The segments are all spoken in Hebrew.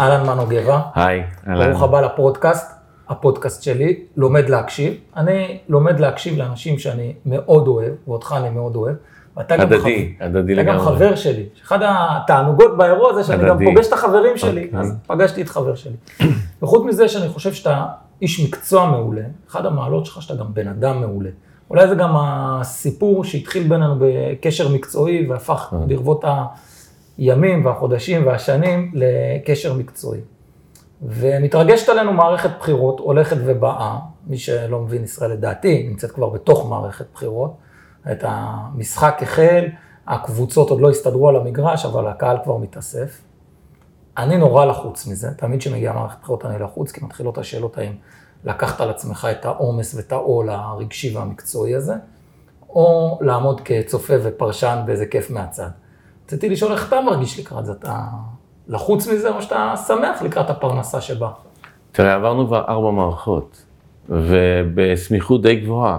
אהלן מנו גבע. היי, אהלן. ברוך הבא לפודקאסט, הפודקאסט שלי, לומד להקשיב. אני לומד להקשיב לאנשים שאני מאוד אוהב, ואותך אני מאוד אוהב. ואתה גם הדדי, חבר- הדדי אתה גם לגמרי. חבר שלי. אחד התענוגות באירוע הזה שאני גם הדדי. פוגש את החברים שלי, אוקיי. אז פגשתי את חבר שלי. וחוץ מזה שאני חושב שאתה איש מקצוע מעולה, אחד המעלות שלך שאתה גם בן אדם מעולה. אולי זה גם הסיפור שהתחיל בינינו בקשר מקצועי והפך אה. ברבות הימים והחודשים והשנים לקשר מקצועי. ומתרגשת עלינו מערכת בחירות הולכת ובאה, מי שלא מבין ישראל לדעתי, נמצאת כבר בתוך מערכת בחירות. את המשחק החל, הקבוצות עוד לא הסתדרו על המגרש, אבל הקהל כבר מתאסף. אני נורא לחוץ מזה, תמיד כשמגיעה מערכת בחירות אני לחוץ, כי מתחילות השאלות האם לקחת על עצמך את העומס ואת העול הרגשי והמקצועי הזה, או לעמוד כצופה ופרשן באיזה כיף מהצד. רציתי לשאול איך אתה מרגיש לקראת זה, אתה לחוץ מזה או שאתה שמח לקראת הפרנסה שבאה? תראה, עברנו כבר ארבע מערכות, ובסמיכות די גבוהה.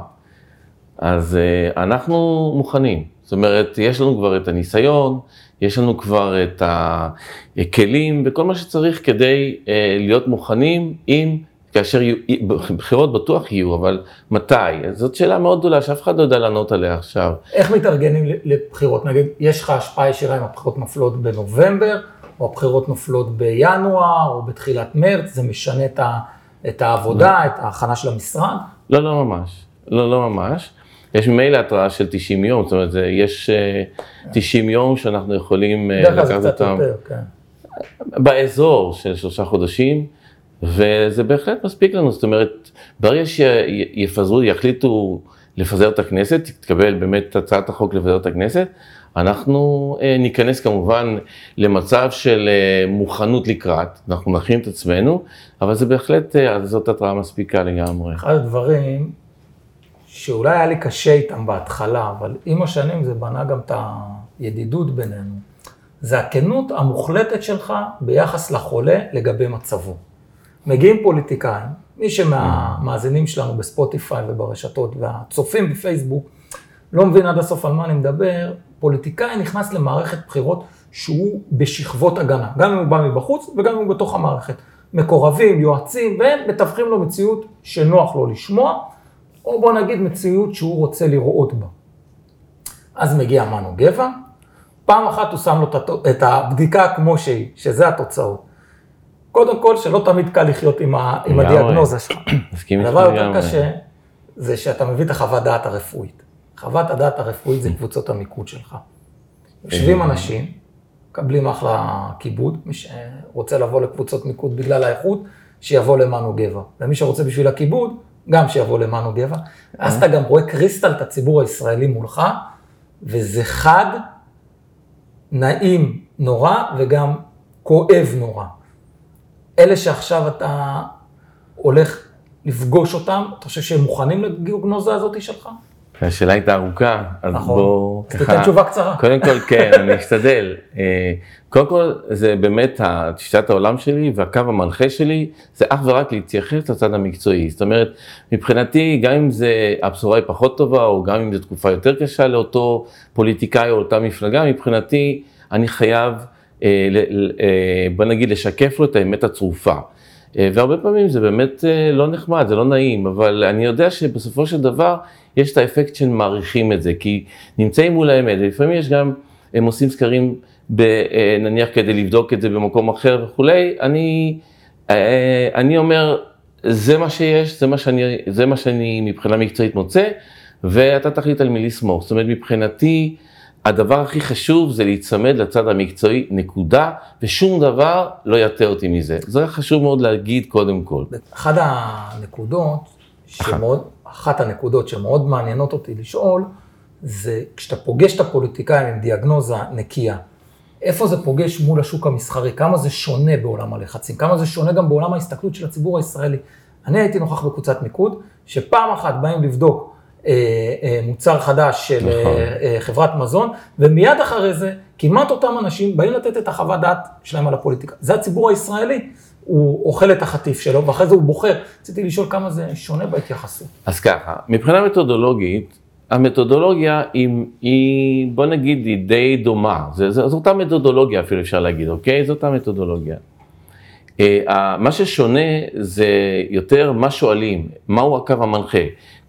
אז uh, אנחנו מוכנים. זאת אומרת, יש לנו כבר את הניסיון, יש לנו כבר את הכלים וכל מה שצריך כדי uh, להיות מוכנים אם, כאשר יהיו, בחירות בטוח יהיו, אבל מתי? זאת שאלה מאוד גדולה שאף אחד לא יודע לענות עליה עכשיו. איך מתארגנים לבחירות? נגיד, יש לך השפעה ישירה אם הבחירות נופלות בנובמבר, או הבחירות נופלות בינואר, או בתחילת מרץ, זה משנה את, ה, את העבודה, את ההכנה של המשרד? לא, לא ממש. לא, לא ממש. יש ממילא התראה של 90 יום, זאת אומרת, זה- יש אה, 90 יום שאנחנו יכולים אה, בדרך כלל זה לקחת קצת אותם יותר, כן. באזור של שלושה חודשים, וזה בהחלט מספיק לנו, זאת אומרת, ברגע שיפזרו, יחליטו לפזר את הכנסת, תתקבל באמת הצעת החוק לפזר את הכנסת, אנחנו אה, ניכנס כמובן למצב של אה, מוכנות לקראת, אנחנו נכין את עצמנו, אבל זה בהחלט, אה, זאת התראה מספיקה לגמרי. אחד הדברים שאולי היה לי קשה איתם בהתחלה, אבל עם השנים זה בנה גם את הידידות בינינו, זה הכנות המוחלטת שלך ביחס לחולה לגבי מצבו. מגיעים פוליטיקאים, מי שמהמאזינים שלנו בספוטיפיי וברשתות והצופים בפייסבוק, לא מבין עד הסוף על מה אני מדבר, פוליטיקאי נכנס למערכת בחירות שהוא בשכבות הגנה, גם אם הוא בא מבחוץ וגם אם הוא בתוך המערכת. מקורבים, יועצים, והם מתווכים לו מציאות שנוח לו לשמוע, או בוא נגיד מציאות שהוא רוצה לראות בה. אז מגיע מנו גבע, פעם אחת הוא שם לו את הבדיקה כמו שהיא, שזה התוצאות. קודם כל, שלא תמיד קל לחיות עם, ה, עם לגמרי. הדיאגנוזה שלך. מסכים איתך הדבר יותר לגמרי. קשה, זה שאתה מביא את החוות דעת הרפואית. חוות הדעת הרפואית זה קבוצות המיקוד שלך. יושבים אנשים, מקבלים אחלה כיבוד, מי שרוצה לבוא לקבוצות מיקוד בגלל האיכות, שיבוא למנו גבע. ומי שרוצה בשביל הכיבוד, גם שיבוא למנו גבע. אז אתה גם רואה קריסטל את הציבור הישראלי מולך, וזה חד, נעים נורא וגם כואב נורא. אלה שעכשיו אתה הולך לפגוש אותם, אתה חושב שהם מוכנים לדיאגנוזה הזאת שלך? השאלה הייתה ארוכה, אז נכון. בואו אז תיתן תשובה קצרה. קודם כל, כן, אני אשתדל. אה, קודם כל, זה באמת תפיסת העולם שלי והקו המנחה שלי, זה אך ורק להתייחס לצד המקצועי. זאת אומרת, מבחינתי, גם אם זה, הבשורה היא פחות טובה, או גם אם זו תקופה יותר קשה לאותו פוליטיקאי או אותה מפלגה, מבחינתי, אני חייב, בוא נגיד, לשקף לו את האמת הצרופה. אה, והרבה פעמים זה באמת אה, לא נחמד, זה לא נעים, אבל אני יודע שבסופו של דבר יש את האפקט של מעריכים את זה, כי נמצאים מול האמת, ולפעמים יש גם, הם עושים סקרים, אה, נניח כדי לבדוק את זה במקום אחר וכולי, אני, אה, אני אומר, זה מה שיש, זה מה שאני, זה מה שאני מבחינה מקצועית מוצא, ואתה תחליט על מי לסמוך. זאת אומרת, מבחינתי, הדבר הכי חשוב זה להיצמד לצד המקצועי, נקודה, ושום דבר לא יטה אותי מזה. זה חשוב מאוד להגיד קודם כל. אחת הנקודות שמאוד, אחת הנקודות שמאוד מעניינות אותי לשאול, זה כשאתה פוגש את הפוליטיקאים עם דיאגנוזה נקייה, איפה זה פוגש מול השוק המסחרי, כמה זה שונה בעולם הלחצים, כמה זה שונה גם בעולם ההסתכלות של הציבור הישראלי. אני הייתי נוכח בקבוצת מיקוד, שפעם אחת באים לבדוק מוצר חדש של אה, נכון. אה, חברת מזון, ומיד אחרי זה, כמעט אותם אנשים באים לתת את החוות דעת שלהם על הפוליטיקה. זה הציבור הישראלי, הוא אוכל את החטיף שלו, ואחרי זה הוא בוחר. רציתי לשאול כמה זה שונה בהתייחסות. אז ככה, מבחינה מתודולוגית, המתודולוגיה היא, היא בוא נגיד, היא די דומה. זה, זה, זו אותה מתודולוגיה אפילו אפשר להגיד, אוקיי? זו אותה מתודולוגיה. אה, מה ששונה זה יותר מה שואלים, מהו הקו המנחה.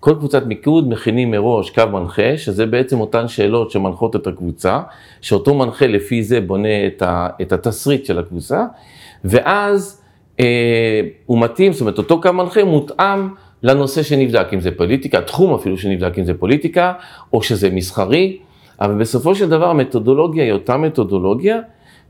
כל קבוצת מיקוד מכינים מראש קו מנחה, שזה בעצם אותן שאלות שמנחות את הקבוצה, שאותו מנחה לפי זה בונה את, ה, את התסריט של הקבוצה, ואז אה, הוא מתאים, זאת אומרת אותו קו מנחה מותאם לנושא שנבדק, אם זה פוליטיקה, תחום אפילו שנבדק, אם זה פוליטיקה, או שזה מסחרי, אבל בסופו של דבר המתודולוגיה היא אותה מתודולוגיה,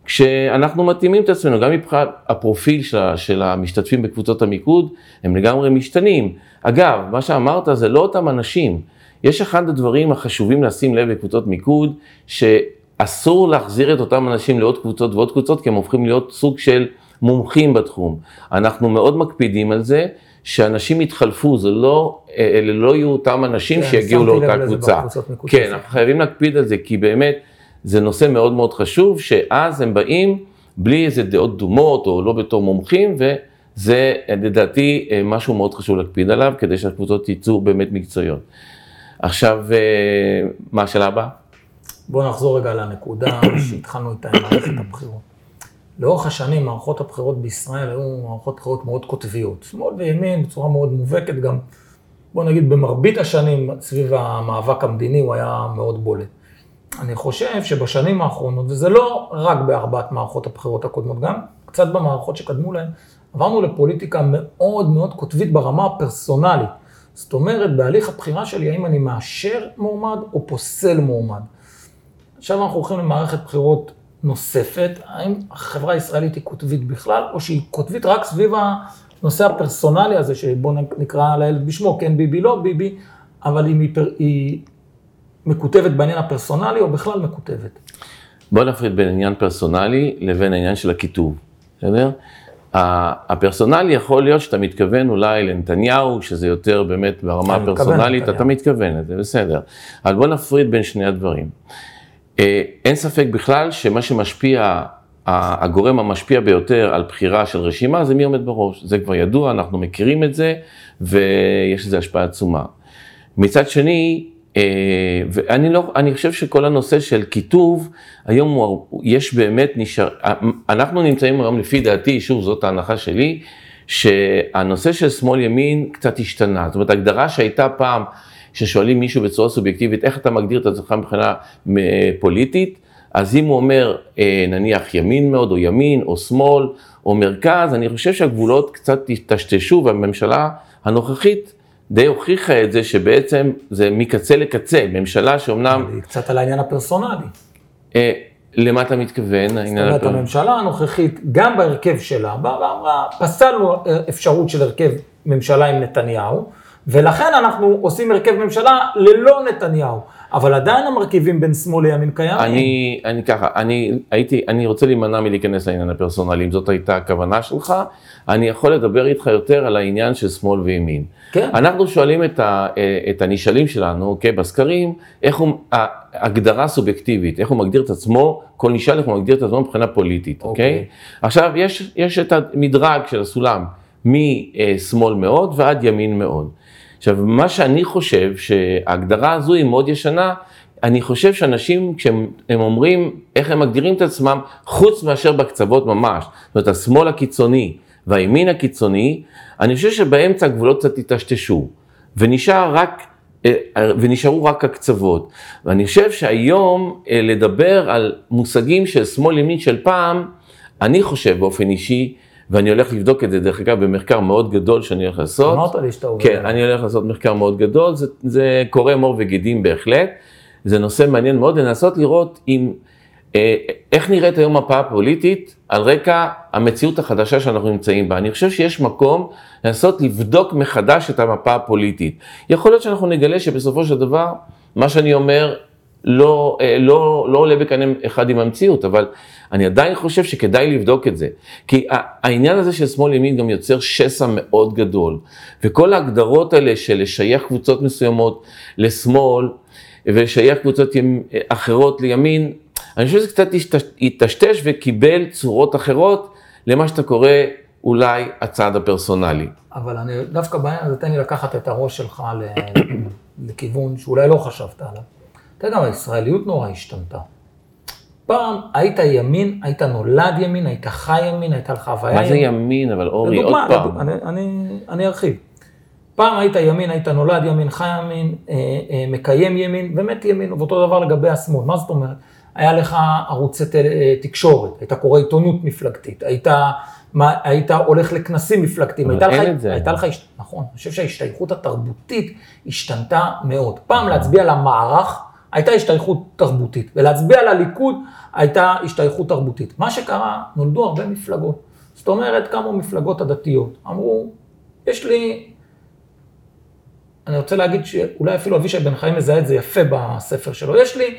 כשאנחנו מתאימים את עצמנו, גם מבחינת הפרופיל של, של המשתתפים בקבוצות המיקוד, הם לגמרי משתנים. אגב, מה שאמרת זה לא אותם אנשים. יש אחד הדברים החשובים לשים לב בקבוצות מיקוד, שאסור להחזיר את אותם אנשים לעוד קבוצות ועוד קבוצות, כי הם הופכים להיות סוג של מומחים בתחום. אנחנו מאוד מקפידים על זה, שאנשים יתחלפו, זה לא, אלה לא יהיו אותם אנשים כן, שיגיעו לאותה קבוצה. כן, אנחנו חייבים להקפיד על זה, כי באמת, זה נושא מאוד מאוד חשוב, שאז הם באים בלי איזה דעות דומות או לא בתור מומחים, וזה לדעתי משהו מאוד חשוב להקפיד עליו, כדי שהקבוצות יצאו באמת מקצועיות. עכשיו, מה השאלה הבאה? בואו נחזור רגע לנקודה שהתחלנו איתה עם מערכת הבחירות. לאורך השנים מערכות הבחירות בישראל היו מערכות בחירות מאוד קוטביות. שמאל וימין בצורה מאוד מובהקת גם, בואו נגיד במרבית השנים סביב המאבק המדיני הוא היה מאוד בולט. אני חושב שבשנים האחרונות, וזה לא רק בארבעת מערכות הבחירות הקודמות, גם קצת במערכות שקדמו להן, עברנו לפוליטיקה מאוד מאוד קוטבית ברמה הפרסונלית. זאת אומרת, בהליך הבחירה שלי, האם אני מאשר מועמד או פוסל מועמד. עכשיו אנחנו הולכים למערכת בחירות נוספת, האם החברה הישראלית היא קוטבית בכלל, או שהיא קוטבית רק סביב הנושא הפרסונלי הזה, שבואו נקרא לילד בשמו, כן ביבי, לא ביבי, אבל היא, היא מקוטבת בעניין הפרסונלי, או בכלל מקוטבת? בוא נפריד בין עניין פרסונלי לבין העניין של הכיתוב, בסדר? הפרסונלי יכול להיות שאתה מתכוון אולי לנתניהו, שזה יותר באמת ברמה הפרסונלית, אתה מתכוון לזה, בסדר. אבל בוא נפריד בין שני הדברים. אה, אין ספק בכלל שמה שמשפיע, הגורם המשפיע ביותר על בחירה של רשימה זה מי עומד בראש. זה כבר ידוע, אנחנו מכירים את זה, ויש לזה השפעה עצומה. מצד שני, ואני לא, אני חושב שכל הנושא של כיתוב, היום הוא, יש באמת נשאר, אנחנו נמצאים היום לפי דעתי, שוב זאת ההנחה שלי, שהנושא של שמאל ימין קצת השתנה. זאת אומרת, הגדרה שהייתה פעם, ששואלים מישהו בצורה סובייקטיבית, איך אתה מגדיר את עצמך מבחינה פוליטית, אז אם הוא אומר אה, נניח ימין מאוד, או ימין, או שמאל, או מרכז, אני חושב שהגבולות קצת טשטשו, והממשלה הנוכחית די הוכיחה את זה שבעצם זה מקצה לקצה, ממשלה שאומנם... קצת על העניין הפרסונלי. אה, למה אתה מתכוון? זאת אומרת, הפר... הממשלה הנוכחית, גם בהרכב שלה, באה ואמרה, פסלנו אפשרות של הרכב ממשלה עם נתניהו, ולכן אנחנו עושים הרכב ממשלה ללא נתניהו. אבל עדיין המרכיבים בין שמאל לימין קיימים. אני, אני ככה, אני הייתי, אני רוצה להימנע מלהיכנס לעניין הפרסונלי, אם זאת הייתה הכוונה שלך, אני יכול לדבר איתך יותר על העניין של שמאל וימין. כן. אנחנו שואלים את, ה, את הנשאלים שלנו, אוקיי, בסקרים, איך הוא, הגדרה סובייקטיבית, איך הוא מגדיר את עצמו, כל נשאל איך הוא מגדיר את עצמו מבחינה פוליטית, אוקיי? אוקיי? עכשיו, יש, יש את המדרג של הסולם, משמאל מאוד ועד ימין מאוד. עכשיו, מה שאני חושב, שההגדרה הזו היא מאוד ישנה, אני חושב שאנשים, כשהם אומרים איך הם מגדירים את עצמם, חוץ מאשר בקצוות ממש, זאת אומרת, השמאל הקיצוני והימין הקיצוני, אני חושב שבאמצע הגבולות קצת היטשטשו, ונשאר רק... אה, ונשארו רק הקצוות. ואני חושב שהיום אה, לדבר על מושגים של שמאל ימין של פעם, אני חושב באופן אישי, ואני הולך לבדוק את זה, דרך אגב, במחקר מאוד גדול שאני הולך לעשות. אמרת לי שאתה עובד. כן, אני הולך לעשות מחקר מאוד גדול, זה, זה קורא מור וגידים בהחלט. זה נושא מעניין מאוד, לנסות לראות אם, אה, איך נראית היום מפה הפוליטית על רקע המציאות החדשה שאנחנו נמצאים בה. אני חושב שיש מקום לנסות לבדוק מחדש את המפה הפוליטית. יכול להיות שאנחנו נגלה שבסופו של דבר, מה שאני אומר, לא, אה, לא, לא עולה בקנה אחד עם המציאות, אבל אני עדיין חושב שכדאי לבדוק את זה. כי העניין הזה של שמאל ימין גם יוצר שסע מאוד גדול. וכל ההגדרות האלה של לשייך קבוצות מסוימות לשמאל, ולשייך קבוצות אחרות לימין, אני חושב שזה קצת התשתש וקיבל צורות אחרות למה שאתה קורא אולי הצעד הפרסונלי. אבל אני דווקא בעניין הזה, תן לי לקחת את הראש שלך לכיוון שאולי לא חשבת עליו. אתה יודע, הישראליות נורא השתנתה. פעם היית ימין, היית נולד ימין, היית חי ימין, הייתה לך הוויה מה זה ימין. ימין, אבל אורי, עוד פעם. אני, אני ארחיב. פעם היית ימין, היית נולד ימין, חי ימין, אה, אה, מקיים ימין ומת ימין, ואותו דבר לגבי השמאל. מה זאת אומרת? היה לך ערוצי אה, תקשורת, היית קורא עיתונות מפלגתית, היית, מה, היית הולך לכנסים מפלגתיים, הייתה לך, את זה. הייתה לך, נכון, אני חושב שההשתייכות התרבותית השתנתה מאוד. פעם להצביע למערך הייתה השתייכות תרבותית, ולהצביע לליכוד הייתה השתייכות תרבותית. מה שקרה, נולדו הרבה מפלגות. זאת אומרת, קמו מפלגות הדתיות, אמרו, יש לי, אני רוצה להגיד שאולי אפילו אבישי בן חיים מזהה את זה יפה בספר שלו, יש לי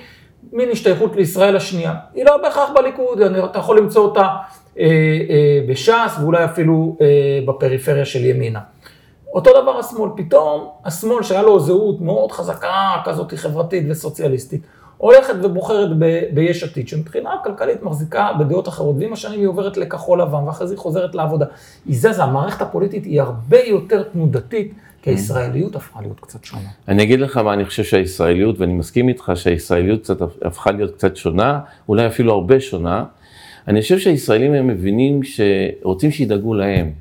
מין השתייכות לישראל השנייה. היא לא בהכרח בליכוד, אתה יכול למצוא אותה אה, אה, בש"ס ואולי אפילו אה, בפריפריה של ימינה. אותו דבר השמאל, פתאום השמאל שהיה לו זהות מאוד חזקה כזאת חברתית וסוציאליסטית, הולכת ובוחרת ב- ביש עתיד, שמבחינה כלכלית מחזיקה בדעות אחרות, ועם השנים היא עוברת לכחול לבן, ואחרי זה היא חוזרת לעבודה. היא זזה, המערכת הפוליטית היא הרבה יותר תנודתית, כי הישראליות הפכה להיות קצת שונה. אני אגיד לך מה אני חושב שהישראליות, ואני מסכים איתך שהישראליות קצת הפכה להיות קצת שונה, אולי אפילו הרבה שונה. אני חושב שהישראלים הם מבינים שרוצים שידאגו להם.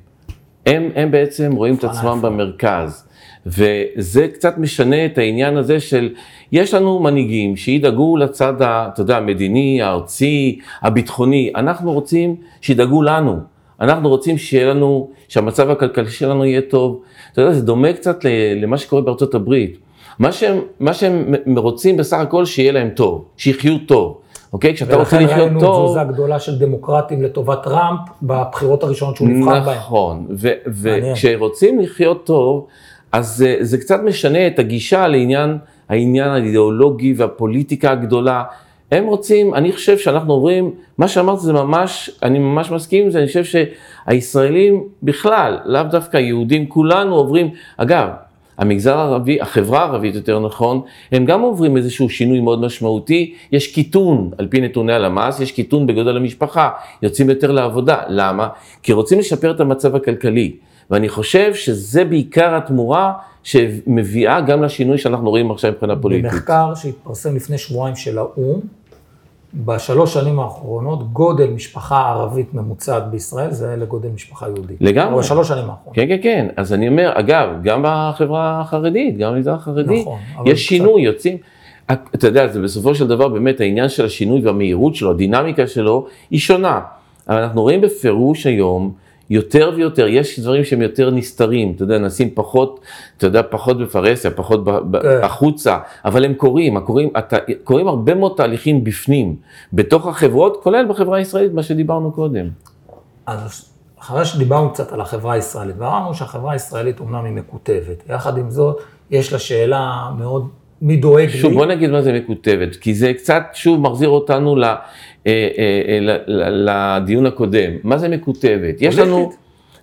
הם, הם בעצם רואים את עצמם איפה? במרכז. וזה קצת משנה את העניין הזה של, יש לנו מנהיגים שידאגו לצד, ה- אתה יודע, המדיני, הארצי, הביטחוני. אנחנו רוצים שידאגו לנו. אנחנו רוצים שיהיה לנו, שהמצב הכלכלי שלנו יהיה טוב. אתה יודע, זה דומה קצת למה שקורה בארצות הברית. מה שהם, מה שהם רוצים בסך הכל שיהיה להם טוב, שיחיו טוב. אוקיי? כשאתה רוצה ולכן לחיות ראינו טוב... תזוזה גדולה של דמוקרטים לטובת טראמפ בבחירות הראשונות שהוא נבחר בהן. נכון, ו- מעניין. וכשרוצים לחיות טוב, אז זה, זה קצת משנה את הגישה לעניין העניין האידיאולוגי והפוליטיקה הגדולה. הם רוצים, אני חושב שאנחנו עוברים, מה שאמרת זה ממש, אני ממש מסכים עם זה, אני חושב שהישראלים בכלל, לאו דווקא יהודים, כולנו עוברים, אגב, המגזר הערבי, החברה הערבית יותר נכון, הם גם עוברים איזשהו שינוי מאוד משמעותי, יש קיטון, על פי נתוני הלמ"ס, יש קיטון בגודל המשפחה, יוצאים יותר לעבודה, למה? כי רוצים לשפר את המצב הכלכלי, ואני חושב שזה בעיקר התמורה שמביאה גם לשינוי שאנחנו רואים עכשיו מבחינה פוליטית. במחקר שהתפרסם לפני שבועיים של האו"ם, בשלוש שנים האחרונות, גודל משפחה ערבית ממוצעת בישראל זה לגודל משפחה יהודית. לגמרי. אבל בשלוש שנים האחרונות. כן, כן, כן, אז אני אומר, אגב, גם בחברה החרדית, גם במגזר החרדי, נכון, יש קצת- שינוי, יוצאים, אתה יודע, זה בסופו של דבר באמת העניין של השינוי והמהירות שלו, הדינמיקה שלו, היא שונה. אבל אנחנו רואים בפירוש היום, יותר ויותר, יש דברים שהם יותר נסתרים, אתה יודע, נשים פחות, אתה יודע, פחות בפרהסיה, פחות ב- ב- כן. החוצה, אבל הם קורים, הקורים, הת- קורים הרבה מאוד תהליכים בפנים, בתוך החברות, כולל בחברה הישראלית, מה שדיברנו קודם. אז אחרי שדיברנו קצת על החברה הישראלית, ואמרנו שהחברה הישראלית אומנם היא מקוטבת, יחד עם זאת, יש לה שאלה מאוד, מי דואג שוב, לי? בוא נגיד מה זה מקוטבת, כי זה קצת שוב מחזיר אותנו ל- לדיון הקודם. מה זה מקוטבת? יש לנו.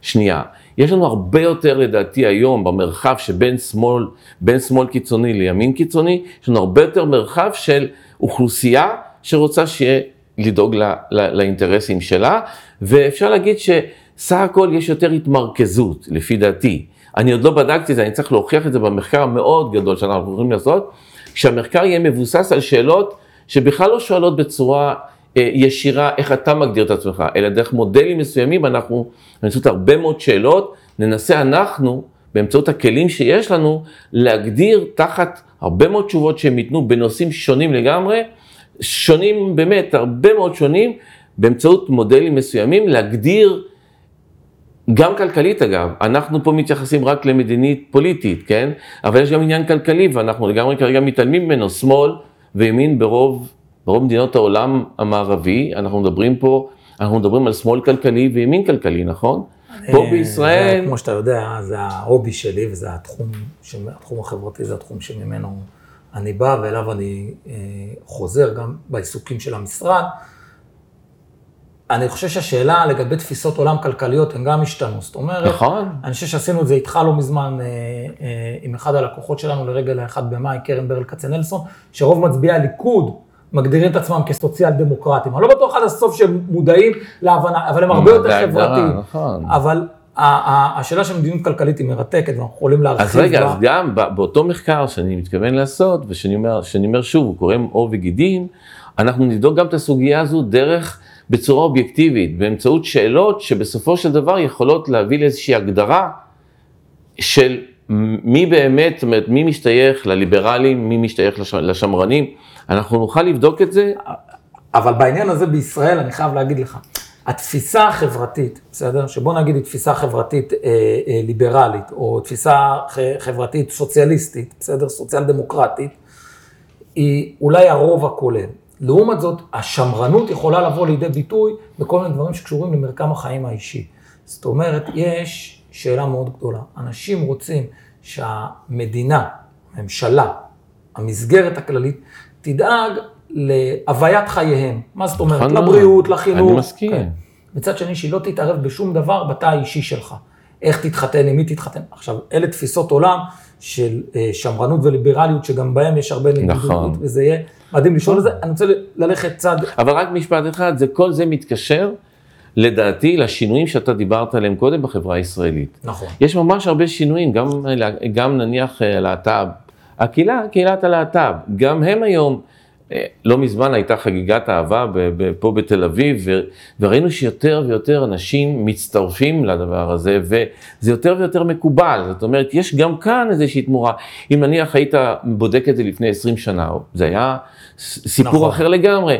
שנייה, יש לנו הרבה יותר לדעתי היום במרחב שבין שמאל, בין שמאל קיצוני לימין קיצוני, יש לנו הרבה יותר מרחב של אוכלוסייה שרוצה שיהיה לדאוג ל, ל, לאינטרסים שלה, ואפשר להגיד שסך הכל יש יותר התמרכזות, לפי דעתי. אני עוד לא בדקתי את זה, אני צריך להוכיח את זה במחקר המאוד גדול שאנחנו יכולים לעשות, כשהמחקר יהיה מבוסס על שאלות שבכלל לא שואלות בצורה אה, ישירה איך אתה מגדיר את עצמך, אלא דרך מודלים מסוימים אנחנו, באמצעות הרבה מאוד שאלות, ננסה אנחנו, באמצעות הכלים שיש לנו, להגדיר תחת הרבה מאוד תשובות שהם ייתנו בנושאים שונים לגמרי, שונים באמת, הרבה מאוד שונים, באמצעות מודלים מסוימים, להגדיר גם כלכלית אגב, אנחנו פה מתייחסים רק למדינית פוליטית, כן? אבל יש גם עניין כלכלי ואנחנו לגמרי כרגע מתעלמים ממנו, שמאל וימין ברוב, ברוב מדינות העולם המערבי, אנחנו מדברים פה, אנחנו מדברים על שמאל כלכלי וימין כלכלי, נכון? פה אה, בישראל, זה, כמו שאתה יודע, זה ההובי שלי וזה התחום, התחום החברתי, זה התחום שממנו אני בא ואליו אני אה, חוזר גם בעיסוקים של המשרד. אני חושב שהשאלה לגבי תפיסות עולם כלכליות הן גם השתנו. זאת אומרת, נכון, אני חושב שעשינו את זה איתך לא מזמן אה, אה, עם אחד הלקוחות שלנו לרגל האחד במאי, קרן ברל כצנלסון, שרוב מצביעי הליכוד מגדירים את עצמם כסוציאל דמוקרטים. אני לא בטוח עד הסוף שהם מודעים להבנה, אבל הם הרבה יותר חברתיים. נכון. אבל השאלה של מדיניות כלכלית היא מרתקת, ואנחנו יכולים להרחיב אז רגע. אז גם באותו מחקר שאני מתכוון לעשות, ושאני אומר, אומר שוב, הוא קורא עור וגידים, אנחנו נבדוק גם את הסוגיה הזו דרך, בצורה אובייקטיבית, באמצעות שאלות שבסופו של דבר יכולות להביא לאיזושהי הגדרה של מי באמת, זאת אומרת, מי משתייך לליברלים, מי משתייך לשמרנים, אנחנו נוכל לבדוק את זה. אבל בעניין הזה בישראל, אני חייב להגיד לך, התפיסה החברתית, בסדר? שבוא נגיד היא תפיסה חברתית אה, אה, ליברלית, או תפיסה חברתית סוציאליסטית, בסדר? סוציאל דמוקרטית, היא אולי הרוב הכולל. לעומת זאת, השמרנות יכולה לבוא לידי ביטוי בכל מיני דברים שקשורים למרקם החיים האישי. זאת אומרת, יש שאלה מאוד גדולה. אנשים רוצים שהמדינה, הממשלה, המסגרת הכללית, תדאג להוויית חייהם. מה זאת אומרת? נכון לבריאות, לחינוך. אני מסכים. כן. מצד שני, שהיא לא תתערב בשום דבר בתא האישי שלך. איך תתחתן, עם מי תתחתן. עכשיו, אלה תפיסות עולם של אה, שמרנות וליברליות, שגם בהם יש הרבה נגידות, נכון. וזה יהיה מדהים לשאול את זה. אני רוצה ללכת צד... אבל רק משפט אחד, זה כל זה מתקשר, לדעתי, לשינויים שאתה דיברת עליהם קודם בחברה הישראלית. נכון. יש ממש הרבה שינויים, גם, גם נניח אה, להט"ב. הקהילה, קהילת הלהט"ב, גם הם היום... אה, לא מזמן הייתה חגיגת אהבה פה בתל אביב, וראינו שיותר ויותר אנשים מצטרפים לדבר הזה, וזה יותר ויותר מקובל. זאת אומרת, יש גם כאן איזושהי תמורה. אם נניח היית בודק את זה לפני 20 שנה, זה היה סיפור נכון. אחר לגמרי.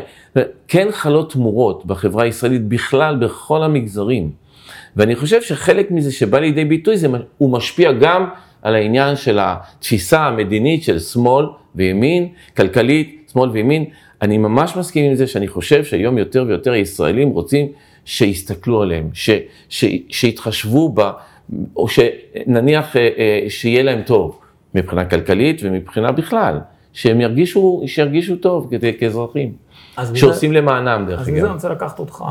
כן חלות תמורות בחברה הישראלית בכלל, בכל המגזרים. ואני חושב שחלק מזה שבא לידי ביטוי, זה, הוא משפיע גם על העניין של התפיסה המדינית של שמאל וימין, כלכלית, שמאל וימין, אני ממש מסכים עם זה שאני חושב שהיום יותר ויותר ישראלים רוצים שיסתכלו עליהם, ש, ש, שיתחשבו בה, או שנניח אה, אה, שיהיה להם טוב מבחינה כלכלית ומבחינה בכלל, שהם ירגישו, שירגישו טוב כאזרחים, שעושים זה, למענם דרך אגב. אז מזה אני רוצה לקחת אותך,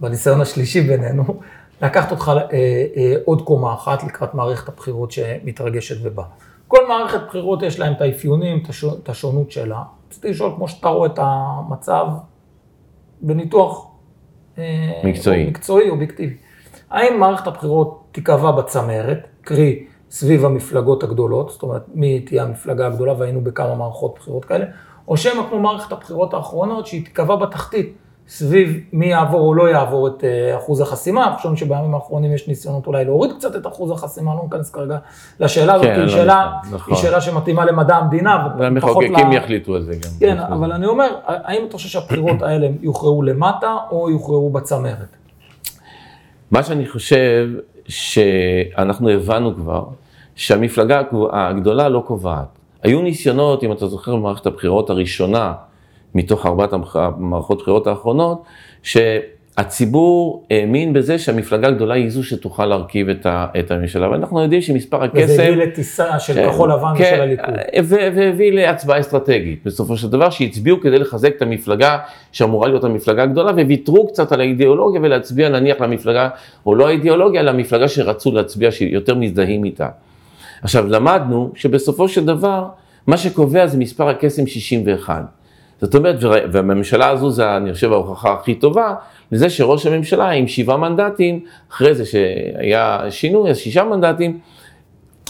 בניסיון השלישי בינינו, לקחת אותך אה, אה, עוד קומה אחת לקראת מערכת הבחירות שמתרגשת ובאה. כל מערכת בחירות יש להם את האפיונים, את השונות שלה. רציתי לשאול, כמו שאתה רואה את המצב בניתוח אה, מקצועי, מקצועי אובייקטיבי. האם מערכת הבחירות תיקבע בצמרת, קרי סביב המפלגות הגדולות, זאת אומרת, מי תהיה המפלגה הגדולה, והיינו בכמה מערכות בחירות כאלה, או שמא כמו מערכת הבחירות האחרונות, שהיא תיקבע בתחתית, סביב מי יעבור או לא יעבור את אה, אחוז החסימה, אנחנו חושבים שבימים האחרונים יש ניסיונות אולי להוריד קצת את אחוז החסימה, לא ניכנס כרגע לשאלה הזאת, כן, היא, לא שאלה, נכון. היא שאלה שמתאימה למדע המדינה. והמחוקקים לה... יחליטו על זה גם. כן, אבל אני אומר, האם אתה חושב שהבחירות האלה יוכרעו למטה או יוכרעו בצמרת? מה שאני חושב, שאנחנו הבנו כבר, שהמפלגה הגדולה לא קובעת. היו ניסיונות, אם אתה זוכר, במערכת הבחירות הראשונה, מתוך ארבעת המערכות בחירות האחרונות, שהציבור האמין בזה שהמפלגה הגדולה היא זו שתוכל להרכיב את, ה, את הממשלה, ואנחנו יודעים שמספר הכסף... וזה הביא לטיסה של כן, כחול לבן כן, ושל הליכוד. והביא להצבעה אסטרטגית, בסופו של דבר, שהצביעו כדי לחזק את המפלגה שאמורה להיות המפלגה הגדולה, וויתרו קצת על האידיאולוגיה ולהצביע נניח למפלגה, או לא האידיאולוגיה, אלא למפלגה שרצו להצביע, שיותר מזדהים איתה. עכשיו, למדנו שבסופו של דבר, מה שקובע זה מספר הקסם 61. זאת אומרת, והממשלה הזו זה, אני חושב, ההוכחה הכי טובה לזה שראש הממשלה עם שבעה מנדטים, אחרי זה שהיה שינוי, אז שישה מנדטים.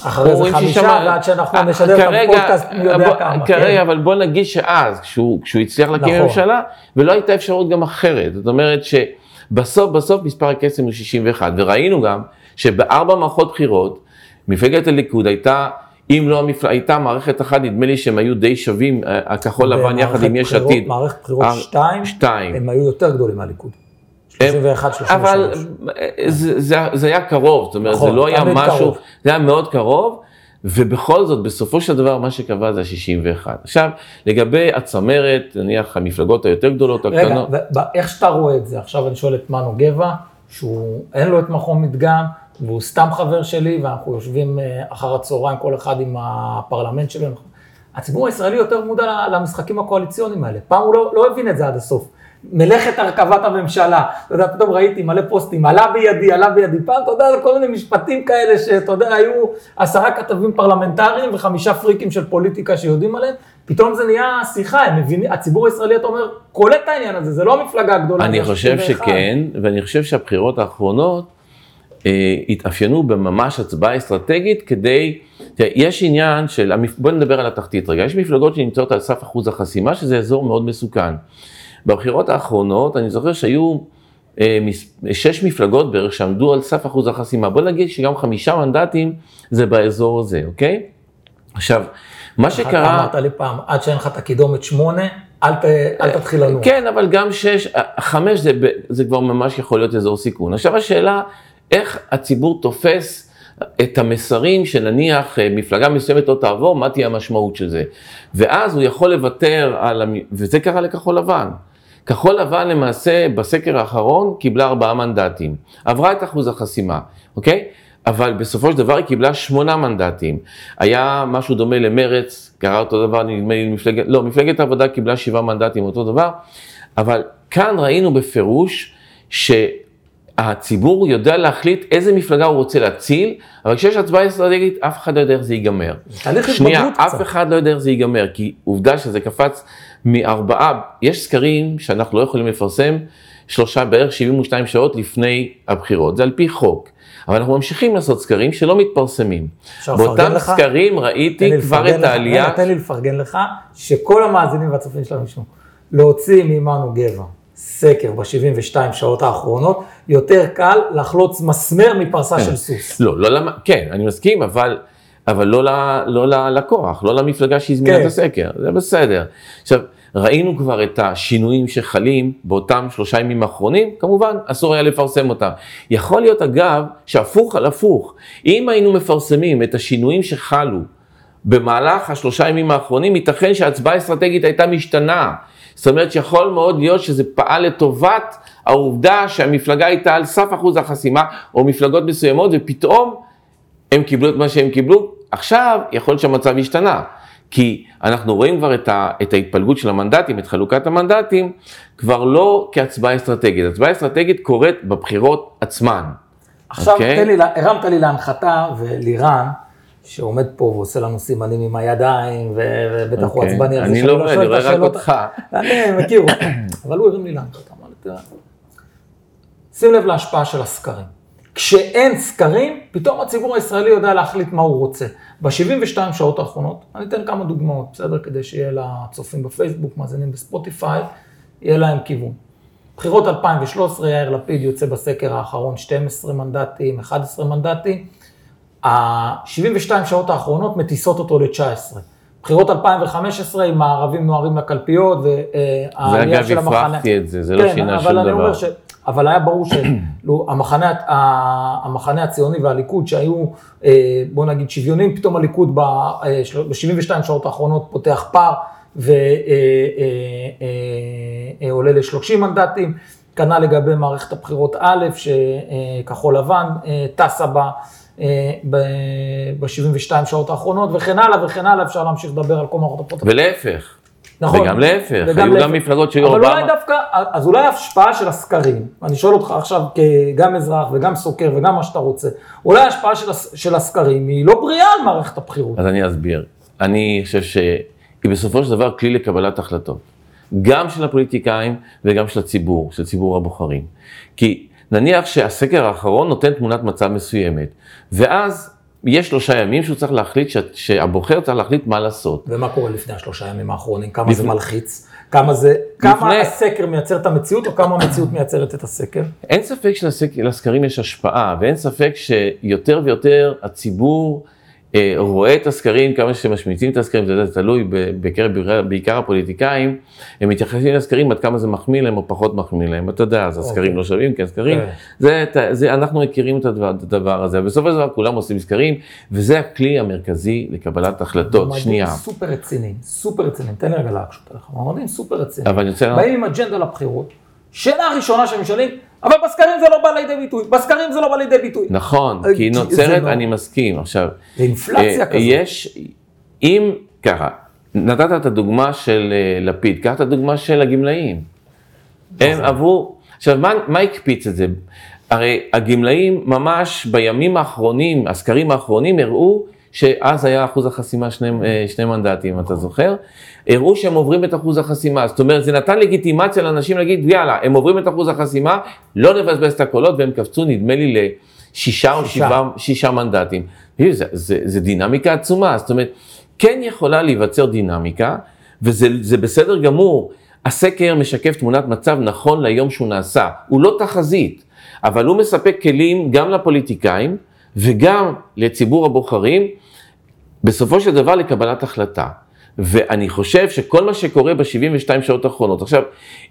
אחרי זה חמישה, ועד שאנחנו אה, נשדר את הפודקאסט, מי יודע כמה. כרגע, כן. אבל בוא נגיד שאז, כשהוא, כשהוא הצליח להקים נכון. ממשלה, ולא הייתה אפשרות גם אחרת. זאת אומרת שבסוף, בסוף מספר הקסם הוא 61, וראינו גם שבארבע מערכות בחירות, מפלגת הליכוד הייתה אם לא המפלגה, הייתה מערכת אחת, נדמה לי שהם היו די שווים, אה, הכחול לבן יחד עם יש עתיד. מערכת בחירות 2, שתיים, הם היו יותר גדולים מהליכוד. 31, 33. אבל אה, זה, זה, זה היה קרוב, זאת אומרת, נכון, זה לא היה משהו, קרוב. זה היה מאוד קרוב, ובכל זאת, בסופו של דבר, מה שקבע זה ה-61. עכשיו, לגבי הצמרת, נניח המפלגות היותר גדולות, הקטנות. רגע, איך שאתה רואה את זה, עכשיו אני שואל את מנו גבע, שהוא, אין לו את מכון מדגם, והוא סתם חבר שלי, ואנחנו יושבים אה, אחר הצהריים, כל אחד עם הפרלמנט שלו. הציבור הישראלי יותר מודע למשחקים הקואליציוניים האלה. פעם הוא לא, לא הבין את זה עד הסוף. מלאכת הרכבת הממשלה, אתה יודע, פתאום ראיתי מלא פוסטים, עלה בידי, עלה בידי, פעם, אתה יודע, כל מיני משפטים כאלה שאתה יודע, היו עשרה כתבים פרלמנטריים וחמישה פריקים של פוליטיקה שיודעים עליהם, פתאום זה נהיה שיחה, הם מבינים, הציבור הישראלי, אתה אומר, קולט את העניין הזה, זה לא המפלגה הגדולה. אני חושב שכן, ואני חושב שהבחירות האחרונות, התאפיינו בממש הצבעה אסטרטגית כדי, תראה, יש עניין של, בוא נדבר על התחתית רגע, יש מפלגות שנמצאות על סף אחוז החסימה, שזה אזור מאוד מסוכן. בבחירות האחרונות, אני זוכר שהיו אה, שש מפלגות בערך שעמדו על סף אחוז החסימה. בוא נגיד שגם חמישה מנדטים זה באזור הזה, אוקיי? עכשיו, מה שקרה... אמרת לי פעם, עד שאין לך את הקידומת שמונה, אל ת- אל תתחיל לנוע. כן, אבל גם שש, חמש זה, ב- זה כבר ממש יכול להיות אזור סיכון. עכשיו השאלה, איך הציבור תופס את המסרים שנניח אה, מפלגה מסוימת לא תעבור, מה תהיה המשמעות של זה. ואז הוא יכול לוותר על, המ... וזה קרה לכחול לבן. כחול לבן למעשה בסקר האחרון קיבלה ארבעה מנדטים, עברה את אחוז החסימה, אוקיי? אבל בסופו של דבר היא קיבלה שמונה מנדטים. היה משהו דומה למרץ, קרה אותו דבר, נדמה לי מפלגת, לא, מפלגת העבודה קיבלה שבעה מנדטים, אותו דבר, אבל כאן ראינו בפירוש שהציבור יודע להחליט איזה מפלגה הוא רוצה להציל, אבל כשיש הצבעה אסטרטגית, אף אחד לא יודע איך זה ייגמר. שנייה, אף קצת. אחד לא יודע איך זה ייגמר, כי עובדה שזה קפץ מארבעה, יש סקרים שאנחנו לא יכולים לפרסם שלושה, בערך 72 שעות לפני הבחירות, זה על פי חוק. אבל אנחנו ממשיכים לעשות סקרים שלא מתפרסמים. באותם? סקרים ראיתי כבר את. העלייה. תן לי לפרגן לך, שכל המאזינים והצופים שלנו ישמעו. להוציא מעמנו גבע סקר ב-72 שעות האחרונות, יותר קל לחלוץ מסמר מפרסה של סוס. לא, לא למ... כן, אני מסכים, אבל, אבל לא, ל... לא ללקוח, לא למפלגה שהזמינה כן. את הסקר, זה בסדר. עכשיו, ראינו כבר את השינויים שחלים באותם שלושה ימים האחרונים, כמובן, אסור היה לפרסם אותם. יכול להיות, אגב, שהפוך על הפוך, אם היינו מפרסמים את השינויים שחלו במהלך השלושה ימים האחרונים, ייתכן שההצבעה האסטרטגית הייתה משתנה. זאת אומרת שיכול מאוד להיות שזה פעל לטובת העובדה שהמפלגה הייתה על סף אחוז החסימה, או מפלגות מסוימות, ופתאום הם קיבלו את מה שהם קיבלו. עכשיו יכול להיות שהמצב השתנה. כי אנחנו רואים כבר את, ה, את ההתפלגות של המנדטים, את חלוקת המנדטים, כבר לא כהצבעה אסטרטגית. הצבעה אסטרטגית קורית בבחירות עצמן. עכשיו אוקיי? תן לי, הרמת לי להנחתה, ולירן, שעומד פה ועושה לנו סימנים עם הידיים, ובטח הוא אוקיי. עצבני על זה אני שאני לא רואה, שואל אני את רואה רק השאלות. אותך. אני מכיר אותו, אבל הוא הרים לי להנחתה, אמר לי, תראה, שים לב להשפעה של הסקרים. כשאין סקרים, פתאום הציבור הישראלי יודע להחליט מה הוא רוצה. ב-72 שעות האחרונות, אני אתן כמה דוגמאות, בסדר? כדי שיהיה לצופים בפייסבוק, מאזינים בספוטיפיי, יהיה להם כיוון. בחירות 2013, יאיר לפיד יוצא בסקר האחרון 12 מנדטים, 11 מנדטים. ה-72 שעות האחרונות מטיסות אותו ל-19. בחירות 2015, עם הערבים נוהרים לקלפיות, והעלייה אגב, של המחנה. הפרחתי את זה, זה לא כן, שינה שום דבר. ש... אבל היה ברור שהמחנה המחנה הציוני והליכוד שהיו, אה, בוא נגיד, שוויוניים, פתאום הליכוד ב-72 שעות האחרונות פותח פער ועולה ל-30 מנדטים. כנ"ל לגבי מערכת הבחירות א', שכחול לבן אה, טסה בה ב-72 שעות האחרונות, וכן הלאה וכן הלאה, אפשר להמשיך לדבר על כל מערכות הבחירות. ולהפך. נכון. וגם להפך, וגם היו להפך. גם מפלגות שהיו אבל ארבעה... אולי דווקא, אז אולי ההשפעה של הסקרים, אני שואל אותך עכשיו כגם אזרח וגם סוקר וגם מה שאתה רוצה, אולי ההשפעה של, של הסקרים היא לא בריאה על מערכת הבחירות. אז אני אסביר. אני חושב שהיא בסופו של דבר כלי לקבלת החלטות. גם של הפוליטיקאים וגם של הציבור, של ציבור הבוחרים. כי נניח שהסקר האחרון נותן תמונת מצב מסוימת, ואז יש שלושה ימים שהוא צריך להחליט, ש- שהבוחר צריך להחליט מה לעשות. ומה קורה לפני השלושה ימים האחרונים? כמה זה לפני- מלחיץ? כמה זה, כמה לפני- הסקר מייצר את המציאות, או כמה המציאות מייצרת את הסקר? אין ספק שלסקרים יש השפעה, ואין ספק שיותר ויותר הציבור רואה את הסקרים, כמה שמשמיצים את הסקרים, זה תלוי בקרב בעיקר הפוליטיקאים, הם מתייחסים לסקרים עד כמה זה מחמיא להם או פחות מחמיא להם, אתה יודע, אז הסקרים אוקיי. לא שווים, כן סקרים, כן. זה, זה, אנחנו מכירים את הדבר, הזה, בסופו של דבר כולם עושים סקרים, וזה הכלי המרכזי לקבלת החלטות, שנייה. סופר רציניים, סופר רציניים, תן לי רגע להקשות עליך, מועמדים סופר רציניים. באים עם אג'נדה לבחירות, שאלה הראשונה שהם שואלים, אבל בסקרים זה לא בא לידי ביטוי, בסקרים זה לא בא לידי ביטוי. נכון, אה, כי נוצרת, לא- אני מסכים, עכשיו, אינפלציה אה, כזאת. יש, אם, ככה, נתת את הדוגמה של אה, לפיד, קח את הדוגמה של הגמלאים. הם נכון. עברו, עכשיו, מה, מה הקפיץ את זה? הרי הגמלאים ממש בימים האחרונים, הסקרים האחרונים הראו שאז היה אחוז החסימה שני, אה, שני מנדטים, אתה זוכר? הראו שהם עוברים את אחוז החסימה, זאת אומרת, זה נתן לגיטימציה לאנשים להגיד, יאללה, הם עוברים את אחוז החסימה, לא נבזבז את הקולות, והם קפצו, נדמה לי, שישה או. שבעה, שישה מנדטים. תראי, זה, זה, זה דינמיקה עצומה, זאת אומרת, כן יכולה להיווצר דינמיקה, וזה זה בסדר גמור. הסקר משקף תמונת מצב נכון ליום שהוא נעשה, הוא לא תחזית, אבל הוא מספק כלים גם לפוליטיקאים וגם לציבור הבוחרים, בסופו של דבר לקבלת החלטה. ואני חושב שכל מה שקורה ב-72 שעות האחרונות, עכשיו,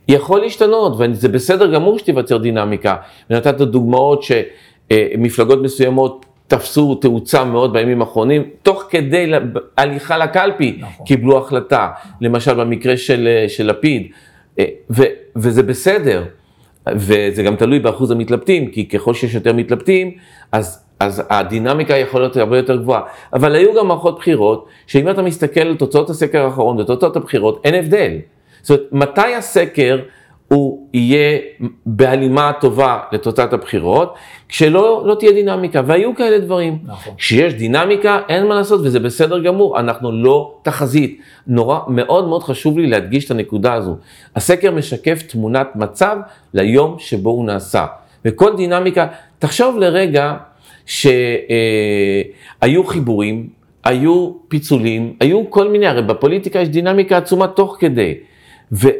יכול להשתנות, וזה בסדר גמור שתיווצר דינמיקה, ונתת דוגמאות שמפלגות מסוימות תפסו תאוצה מאוד בימים האחרונים, תוך כדי הליכה לקלפי נכון. קיבלו החלטה, למשל במקרה של, של לפיד, ו, וזה בסדר, וזה גם תלוי באחוז המתלבטים, כי ככל שיש יותר מתלבטים, אז, אז הדינמיקה יכולה להיות הרבה יותר גבוהה. אבל היו גם מערכות בחירות, שאם אתה מסתכל על תוצאות הסקר האחרון ותוצאות הבחירות, אין הבדל. זאת אומרת, מתי הסקר הוא יהיה בהלימה טובה לתוצאת הבחירות, כשלא לא תהיה דינמיקה, והיו כאלה דברים. נכון. כשיש דינמיקה, אין מה לעשות, וזה בסדר גמור, אנחנו לא תחזית. נורא, מאוד מאוד חשוב לי להדגיש את הנקודה הזו. הסקר משקף תמונת מצב ליום שבו הוא נעשה. וכל דינמיקה, תחשוב לרגע שהיו חיבורים, היו פיצולים, היו כל מיני, הרי בפוליטיקה יש דינמיקה עצומה תוך כדי. וה,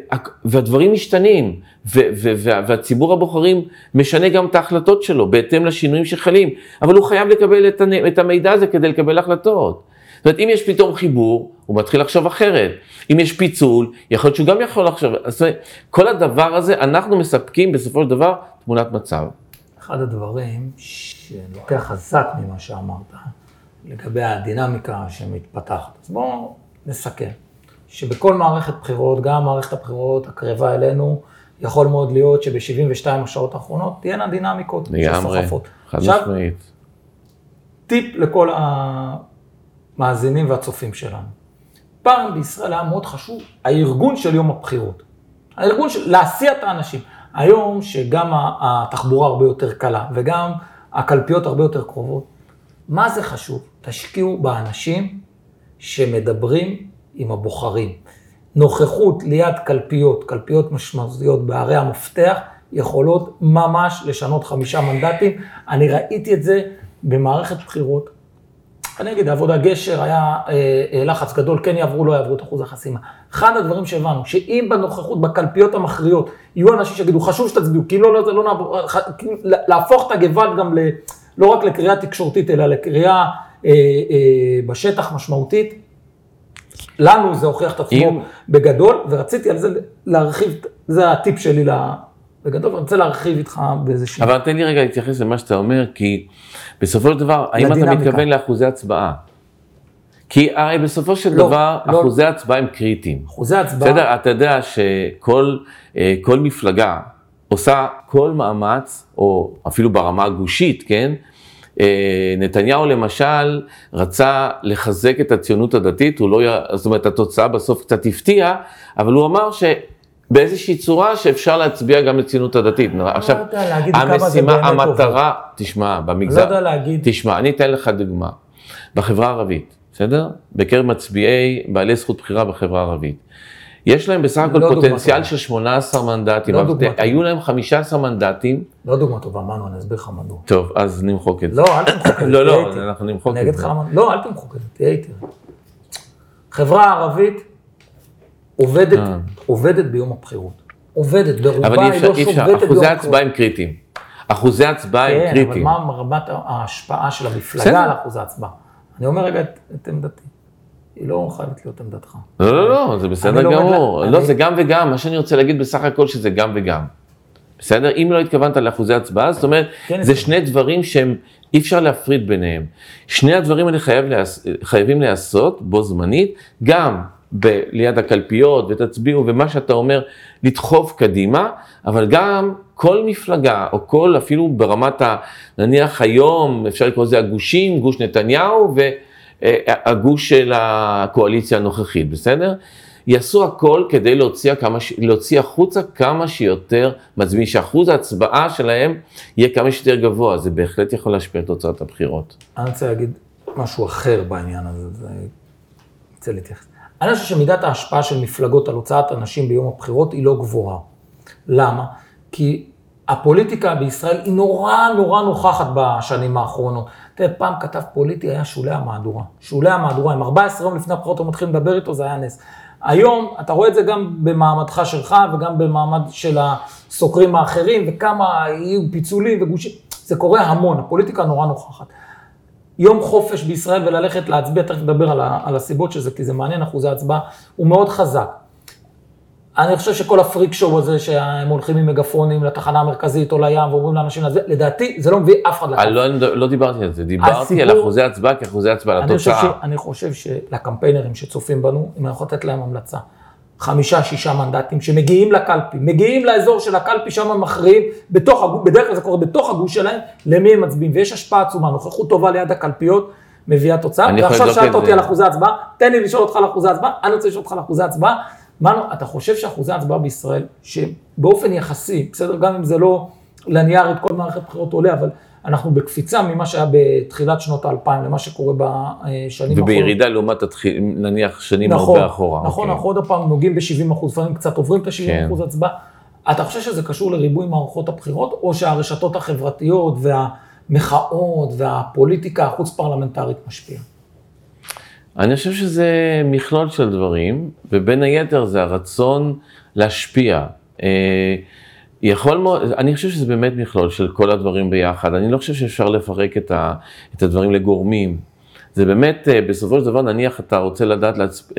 והדברים משתנים, ו, ו, וה, והציבור הבוחרים משנה גם את ההחלטות שלו בהתאם לשינויים שחלים, אבל הוא חייב לקבל את, את המידע הזה כדי לקבל החלטות. זאת אומרת, אם יש פתאום חיבור, הוא מתחיל לחשוב אחרת. אם יש פיצול, יכול להיות שהוא גם יכול לחשוב. אז כל הדבר הזה, אנחנו מספקים בסופו של דבר תמונת מצב. אחד הדברים שאני לוקח חזק ממה שאמרת, לגבי הדינמיקה שמתפתחת. אז בואו נסכם. שבכל מערכת בחירות, גם מערכת הבחירות הקרבה אלינו, יכול מאוד להיות שב-72 השעות האחרונות תהיינה דינמיקות לגמרי, שסוחפות. חד עכשיו, משמעית. טיפ לכל המאזינים והצופים שלנו. פעם בישראל היה מאוד חשוב הארגון של יום הבחירות. הארגון של להסיע את האנשים. היום שגם התחבורה הרבה יותר קלה וגם הקלפיות הרבה יותר קרובות, מה זה חשוב? תשקיעו באנשים שמדברים עם הבוחרים. נוכחות ליד קלפיות, קלפיות משמעותיות בערי המפתח, יכולות ממש לשנות חמישה מנדטים. אני ראיתי את זה במערכת בחירות. אני אגיד, עבודה גשר, היה אה, לחץ גדול, כן יעברו, לא יעברו את אחוז החסימה. אחד הדברים שהבנו, שאם בנוכחות, בקלפיות המכריעות, יהיו אנשים שיגידו, חשוב שתצביעו, כי לא, לא, לא נעבור, להפוך את הגוואלד גם ל, לא רק לקריאה תקשורתית, אלא לקריאה אה, אה, בשטח משמעותית, לנו זה הוכיח את עצמו אם- בגדול, ורציתי על זה להרחיב, זה הטיפ שלי בגדול, ואני רוצה להרחיב איתך באיזה שני. אבל תן לי רגע להתייחס למה שאתה אומר, כי בסופו של דבר, האם אתה. מתכוון לאחוזי הצבעה? כי הרי בסופו של לא, דבר, לא. אחוזי הצבעה הם קריטיים. אחוזי הצבעה, בסדר? אתה יודע שכל אה, כל מפלגה עושה כל מאמץ, או אפילו ברמה הגושית, כן? אה, נתניהו למשל רצה לחזק את הציונות הדתית, הוא לא, זאת אומרת התוצאה בסוף קצת הפתיעה, אבל הוא אמר שבאיזושהי צורה שאפשר להצביע גם לציונות הדתית. עכשיו, להגיד כמה זה המשימה, המטרה, תשמע, במגזר, לא יודע להגיד, תשמע, אני אתן לך דוגמה. בחברה הערבית, בסדר? בקרב מצביעי בעלי זכות בחירה בחברה הערבית. יש להם בסך הכל לא פוטנציאל. של 18 מנדטים. לא דוגמה טובה. היו להם 15 מנדטים. לא דוגמה טובה, מנו, אני אסביר לך מדוע. טוב, אז נמחוק את זה. לא, אל תמחוק את זה, לא, לא. אנחנו נמחוק את זה. לא, אל תמחוק את זה, תהיה איתי. חברה ערבית עובדת, אה. עובדת ביום הבחירות. עובדת, אבל ברובה היא לא אי אפשר, ביום אחוזי הבחירות. ההצבעה הם קריטיים. אחוזי ההצבעה הם כן, אבל קריטיים. מה רמת ההשפעה של המפלגה בסדר. על אחוז ההצבעה? אני אומר רגע את, את עמדתי. היא לא חייבת להיות עמדתך. לא, לא, לא, זה בסדר לומד גמור. לא, אני- זה גם וגם, מה שאני רוצה להגיד בסך הכל שזה גם וגם. בסדר? אם לא התכוונת לאחוזי הצבעה, זאת אומרת, כן, זה התכוונתי. שני דברים שהם, אי אפשר להפריד ביניהם. שני הדברים האלה חייב להיעש- חייבים להיעשות בו זמנית, גם ב- ליד הקלפיות ותצביעו ומה שאתה אומר, לדחוף קדימה, אבל גם כל מפלגה, או כל, אפילו ברמת ה... נניח היום, אפשר לקרוא לזה הגושים, גוש נתניהו והגוש של הקואליציה הנוכחית, בסדר? יעשו הכל כדי להוציא, כמה, להוציא החוצה כמה שיותר מצביעים, שאחוז ההצבעה שלהם יהיה כמה שיותר גבוה, זה בהחלט יכול להשפיע על תוצאות הבחירות. אני רוצה להגיד משהו אחר בעניין הזה, זה... אני רוצה להתייחס. אני חושב שמידת ההשפעה של מפלגות על הוצאת אנשים ביום הבחירות היא לא גבוהה. למה? כי הפוליטיקה בישראל היא נורא נורא נוכחת בשנים האחרונות. תראה, פעם כתב פוליטי היה שולי המהדורה. שולי המהדורה, עם 14 יום לפני הבחירות הם מתחילים לדבר איתו, זה היה נס. היום, אתה רואה את זה גם במעמדך שלך וגם במעמד של הסוקרים האחרים, וכמה יהיו פיצולים וגושים, זה קורה המון, הפוליטיקה נורא נוכחת. יום חופש בישראל וללכת להצביע, תכף נדבר על, על הסיבות של זה, כי זה מעניין, אחוזי הצבעה, הוא מאוד חזק. אני חושב שכל הפריק שואו הזה, שהם הולכים עם מגפונים לתחנה המרכזית או לים ואומרים לאנשים לדעתי זה לא מביא אף אחד לקמפיין. לא, לא דיברתי על זה, דיברתי הסיפור, על אחוזי הצבעה כאחוזי הצבעה לתוצאה. אני חושב שלקמפיינרים שצופים בנו, אם אני יכול לתת להם המלצה, חמישה, שישה מנדטים שמגיעים לקלפי, מגיעים לאזור של הקלפי, שם מכריעים, בתוך הגוש, בדרך כלל זה קורה בתוך הגוש שלהם, למי הם מצביעים, ויש השפעה עצומה, נוכחות טובה ליד הקלפיות, מביאה תוצאה. ועכשיו שאלת אותי על אחוזי הצבעה, תן לי לשאול אותך על אחוזי הצבעה, אני רוצה לשאול אותך על אחוזי הצבעה. מנו, אתה חושב שאחוזי ההצבעה בישראל, שבאופן יחסי, בסדר, גם אם זה לא לניארית, כל מערכת בחירות עולה, אבל אנחנו בקפיצה ממה שהיה בתחילת שנות האלפיים למה שקורה בשנים האחרונות. ובירידה לעומת התחיל, נניח שנים נכון, הרבה אחורה. נכון, אוקיי. אנחנו עוד פעם נוגעים ב-70 אחוז, לפעמים קצת עוברים את ה-70 כן. אחוז הצבעה. אתה חושב שזה קשור לריבוי מערכות הבחירות, או שהרשתות החברתיות והמחאות והפוליטיקה החוץ פרלמנטרית משפיעה? אני חושב שזה מכלול של דברים, ובין היתר זה הרצון להשפיע. יכול מאוד, אני חושב שזה באמת מכלול של כל הדברים ביחד. אני לא חושב שאפשר לפרק את, ה, את הדברים לגורמים. זה באמת, אה, בסופו של דבר, נניח אתה רוצה לדעת,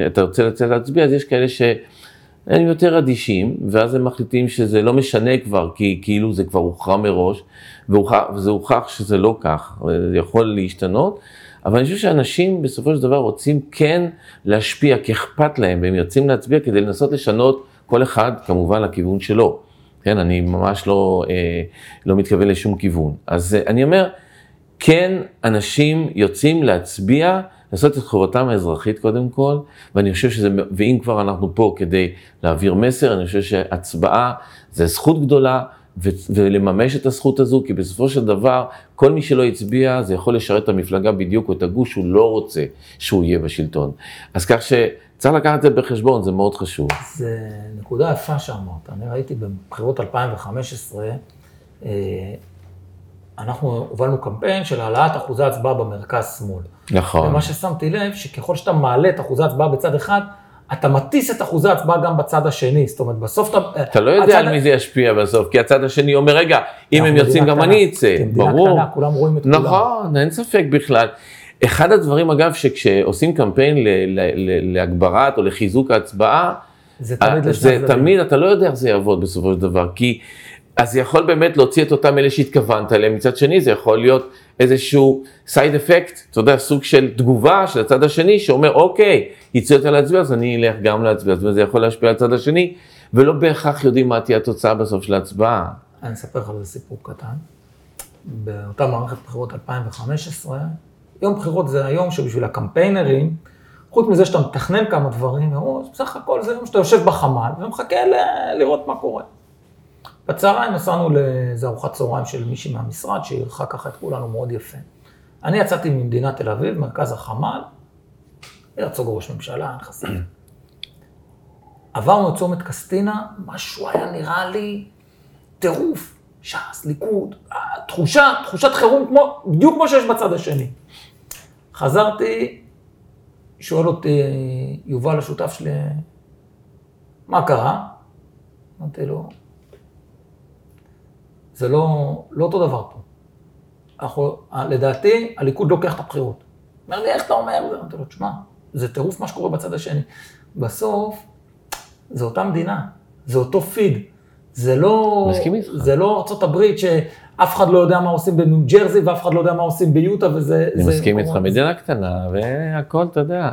אתה רוצה לצאת להצביע, אז יש כאלה שהם יותר אדישים, ואז הם מחליטים שזה לא משנה כבר, כי כאילו זה כבר הוכרע מראש, וזה הוכח שזה לא כך, זה יכול להשתנות. אבל אני חושב שאנשים בסופו של דבר רוצים כן להשפיע, כי אכפת להם, והם יוצאים להצביע כדי לנסות לשנות כל אחד כמובן לכיוון שלו. כן, אני ממש לא, אה, לא מתכוון לשום כיוון. אז אה, אני אומר, כן, אנשים יוצאים להצביע, לעשות את חובתם האזרחית קודם כל, ואני חושב שזה, ואם כבר אנחנו פה כדי להעביר מסר, אני חושב שהצבעה זה זכות גדולה, ו- ולממש את הזכות הזו, כי בסופו של דבר, כל מי שלא הצביע, זה יכול לשרת את המפלגה בדיוק, או את הגוש שהוא לא רוצה שהוא יהיה בשלטון. אז כך שצריך לקחת את זה בחשבון, זה מאוד חשוב. זה נקודה יפה שאמרת. אני ראיתי בבחירות 2015, אה, אנחנו הובלנו קמפיין של העלאת אחוזי הצבעה במרכז-שמאל. נכון. ומה ששמתי לב, שככל שאתה מעלה את אחוזי הצבעה בצד אחד, אתה מטיס את אחוזי ההצבעה גם בצד השני, זאת אומרת, בסוף אתה... אתה לא יודע הצד... על מי זה ישפיע בסוף, כי הצד השני אומר, רגע, אם הם יוצאים גם אני אצא, ברור. קטנה, כולם רואים את נכון, כולם. נכון, אין ספק בכלל. אחד הדברים, אגב, שכשעושים קמפיין להגברת או לחיזוק ההצבעה, זה תמיד לשני הצדדים. זה תמיד, אתה לא יודע איך זה יעבוד בסופו של דבר, כי אז זה יכול באמת להוציא את אותם אלה שהתכוונת אליהם, מצד שני זה יכול להיות איזשהו סייד אפקט, אתה יודע, סוג של תגובה של הצד השני שאומר, אוקיי, יצאת להצביע, אז אני אלך גם להצביע, זאת אומרת, זה יכול להשפיע על הצד השני, ולא בהכרח יודעים מה תהיה התוצאה בסוף של ההצבעה. אני אספר לך על סיפור קטן. באותה מערכת בחירות 2015, יום בחירות זה היום שבשביל הקמפיינרים, חוץ מזה שאתה מתכנן כמה דברים, בסך הכל זה יום שאתה יושב בחמ"ל ומחכה לראות מה קורה. בצהריים נסענו לאיזו ארוחת צהריים של מישהי מהמשרד, שאירחה ככה את כולנו מאוד יפה. אני יצאתי ממדינת תל אביב, מרכז החמ"ל, הרצוג ראש ממשלה, נכנסים. עברנו את צומת קסטינה, משהו היה נראה לי טירוף, ש"ס, ליכוד, תחושה, תחושת חירום כמו, בדיוק כמו שיש בצד השני. חזרתי, שואל אותי יובל השותף שלי, מה קרה? אמרתי לו, זה לא, לא אותו דבר פה. אנחנו, לדעתי, הליכוד לוקח את הבחירות. אומר לי, איך אתה אומר? אמרתי לו, תשמע, זה טירוף מה שקורה בצד השני. בסוף, זה אותה מדינה, זה אותו פיד. זה לא, זה לא ארצות שאף אחד לא יודע מה עושים בניו ג'רזי ואף אחד לא יודע מה עושים ביוטה וזה... אני מסכים איתך, מדינה קטנה והכל, אתה יודע,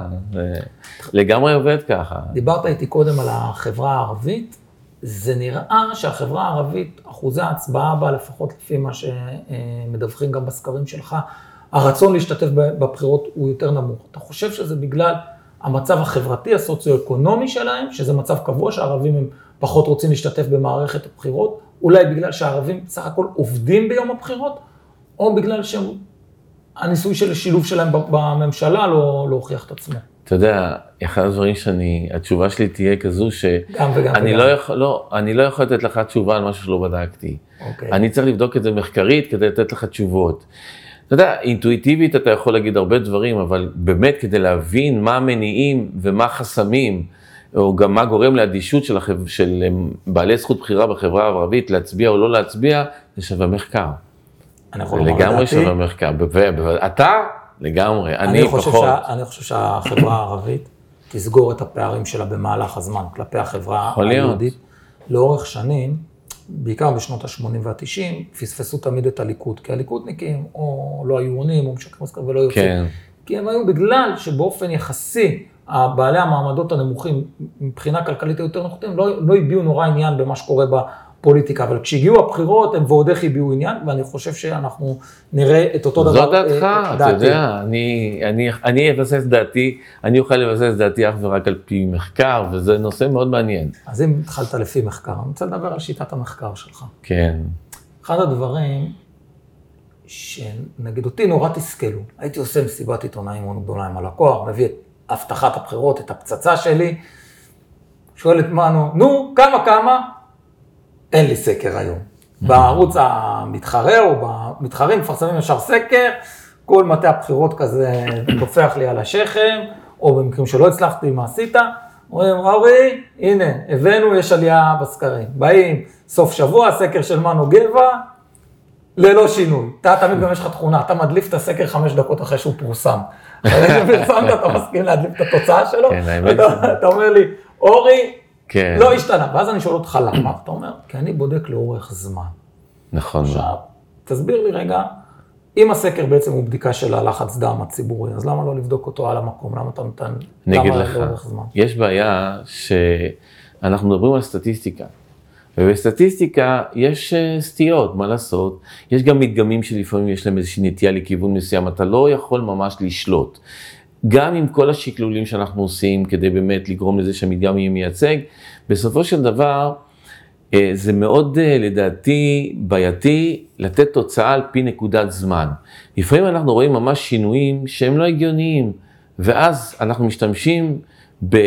לגמרי עובד ככה. דיברת איתי קודם על החברה הערבית, זה נראה שהחברה הערבית, אחוזי ההצבעה בה, לפחות לפי מה שמדווחים גם בסקרים שלך, הרצון להשתתף בבחירות הוא יותר נמוך. אתה חושב שזה בגלל המצב החברתי, הסוציו-אקונומי שלהם, שזה מצב קבוע שהערבים הם פחות רוצים להשתתף במערכת הבחירות, אולי בגלל שהערבים בסך הכל עובדים ביום הבחירות, או בגלל שהניסוי של השילוב שלהם בממשלה לא, לא הוכיח את עצמו. אתה יודע, אחד הדברים שאני, התשובה שלי תהיה כזו ש... גם וגם וגם. לא יכול, לא, אני לא יכול לתת לך תשובה על משהו שלא בדקתי. אוקיי. אני צריך לבדוק את זה מחקרית כדי לתת לך תשובות. אתה יודע, אינטואיטיבית אתה יכול להגיד הרבה דברים, אבל באמת כדי להבין מה המניעים ומה החסמים, או גם מה גורם לאדישות של, החב... של הם, בעלי זכות בחירה בחברה הערבית להצביע או לא להצביע, זה שווה מחקר. יכול לומר לגמרי שווה מחקר. ב- ב- אתה, לגמרי, אני, אני חושב, פחות. שה, אני חושב שהחברה הערבית תסגור את הפערים שלה במהלך הזמן כלפי החברה. היהודית. לאורך שנים, בעיקר בשנות ה-80 וה-90, פספסו תמיד את הליכוד, כי הליכודניקים או לא היו עונים או משקרים ולא יוצאים. כן. כי הם היו בגלל שבאופן יחסי, בעלי המעמדות הנמוכים, מבחינה כלכלית היו יותר נוחים, לא, לא הביעו נורא עניין במה שקורה בפוליטיקה, אבל כשהגיעו הבחירות הם ועוד איך הביעו עניין, ואני חושב שאנחנו נראה את אותו דבר. זו דעתך, אה, אתה דעתי. יודע, אני, אני, אני אבסס דעתי, אני אוכל לבסס דעתי אך ורק על פי מחקר, וזה נושא מאוד מעניין. אז אם התחלת לפי מחקר, אני רוצה לדבר על שיטת המחקר שלך. כן, אחד הדברים שנגיד אותי נורא תסכלו, הייתי עושה מסיבת עיתונאים מאוד גדולה עם הלקוח, מביא את הבטחת הבחירות, את הפצצה שלי, שואל את מנו, נו, כמה כמה? אין לי סקר היום. בערוץ המתחרה או במתחרים מפרסמים ישר סקר, כל מטה הבחירות כזה טופח לי על השכם, או במקרים שלא הצלחתי, מה עשית? אומרים, אורי, הנה, הבאנו, יש עלייה בסקרים. באים, סוף שבוע, סקר של מנו גבע, ללא שינוי. אתה תמיד גם יש לך תכונה, אתה מדליף את הסקר חמש דקות אחרי שהוא פורסם. אחרי שפרסמת, אתה מסכים להדליף את התוצאה שלו? כן, אתה- אומר לי, אורי, כן, לא השתנה. ואז אני שואל אותך למה, אתה אומר, כי אני בודק לאורך זמן. נכון. עכשיו, תסביר לי רגע, אם הסקר בעצם הוא בדיקה של הלחץ דם הציבורי, אז למה לא לבדוק אותו על המקום? למה אתה נותן, אני אגיד לך? יש בעיה שאנחנו מדברים על סטטיסטיקה, ובסטטיסטיקה יש אה, סטיות, מה לעשות? יש גם מדגמים שלפעמים יש להם איזושהי נטייה לכיוון מסוים, אתה לא יכול ממש לשלוט. גם עם כל השקלולים שאנחנו עושים כדי באמת לגרום לזה שהמדגם יהיה מייצג, בסופו של דבר אה, זה מאוד אה, לדעתי בעייתי לתת תוצאה על פי נקודת זמן. לפעמים אנחנו רואים ממש שינויים שהם לא הגיוניים, ואז אנחנו משתמשים, ב...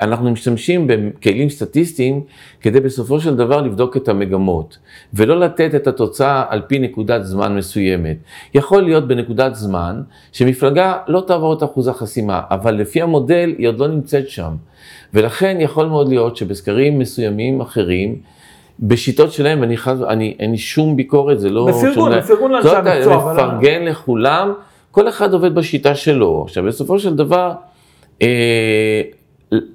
אנחנו משתמשים בכלים סטטיסטיים כדי בסופו של דבר לבדוק את המגמות, ולא לתת את התוצאה על פי נקודת זמן מסוימת. יכול להיות בנקודת זמן שמפלגה לא תעבור את אחוז החסימה, אבל לפי המודל היא עוד לא נמצאת שם. ולכן יכול מאוד להיות שבסקרים מסוימים אחרים, בשיטות שלהם, אני חס... אני, אין לי שום ביקורת, זה לא... בפרגון, בפרגון לאנשי המקצוע, אבל- לפרגן לכולם, כל אחד עובד בשיטה שלו. עכשיו, בסופו של דבר,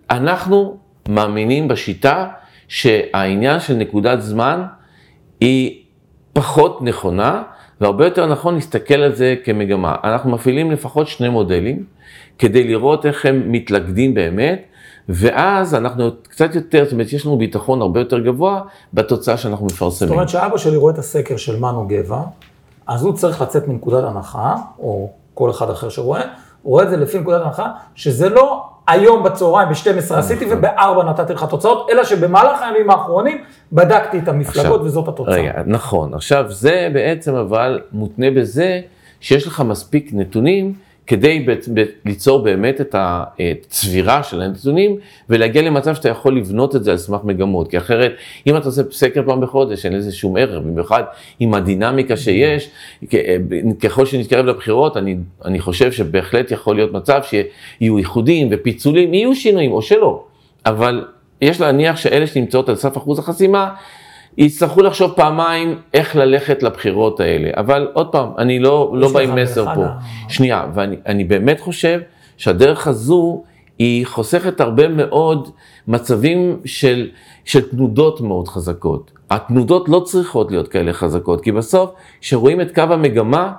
אנחנו מאמינים בשיטה שהעניין של נקודת זמן היא פחות נכונה, והרבה יותר נכון להסתכל על זה כמגמה. אנחנו מפעילים לפחות שני מודלים, כדי לראות איך הם מתלכדים באמת, ואז אנחנו קצת יותר, זאת אומרת, יש לנו ביטחון הרבה יותר גבוה בתוצאה שאנחנו זאת מפרסמים. אומרת שאבא שלי רואה את הסקר של מנו גבע, אז הוא צריך לצאת מנקודת הנחה, או כל אחד אחר שרואה, הוא רואה את זה לפי נקודת הנחה, שזה לא היום בצהריים ב-12 עשיתי נכון. וב-4 נתתי לך תוצאות, אלא שבמהלך הימים האחרונים בדקתי את המפלגות עכשיו, וזאת התוצאה. רגע, נכון. עכשיו, זה בעצם אבל מותנה בזה שיש לך מספיק נתונים כדי ב- ב- ליצור באמת את הצבירה של הנתונים ולהגיע למצב שאתה יכול לבנות את זה על סמך מגמות. כי אחרת, אם אתה עושה סקר פעם בחודש, אין לזה שום ערך, במיוחד עם הדינמיקה שיש, ככל שנתקרב לבחירות, אני, אני חושב שבהחלט יכול להיות מצב שיהיו איחודים ופיצולים, יהיו שינויים או שלא, אבל יש להניח שאלה שנמצאות על סף אחוז החסימה, יצטרכו לחשוב פעמיים איך ללכת לבחירות האלה. אבל עוד פעם, אני לא, לא בא עם מסר פה. ה- שנייה, ואני אני באמת חושב שהדרך הזו היא חוסכת הרבה מאוד מצבים של, של תנודות מאוד חזקות. התנודות לא צריכות להיות כאלה חזקות, כי בסוף, כשרואים את קו המגמה,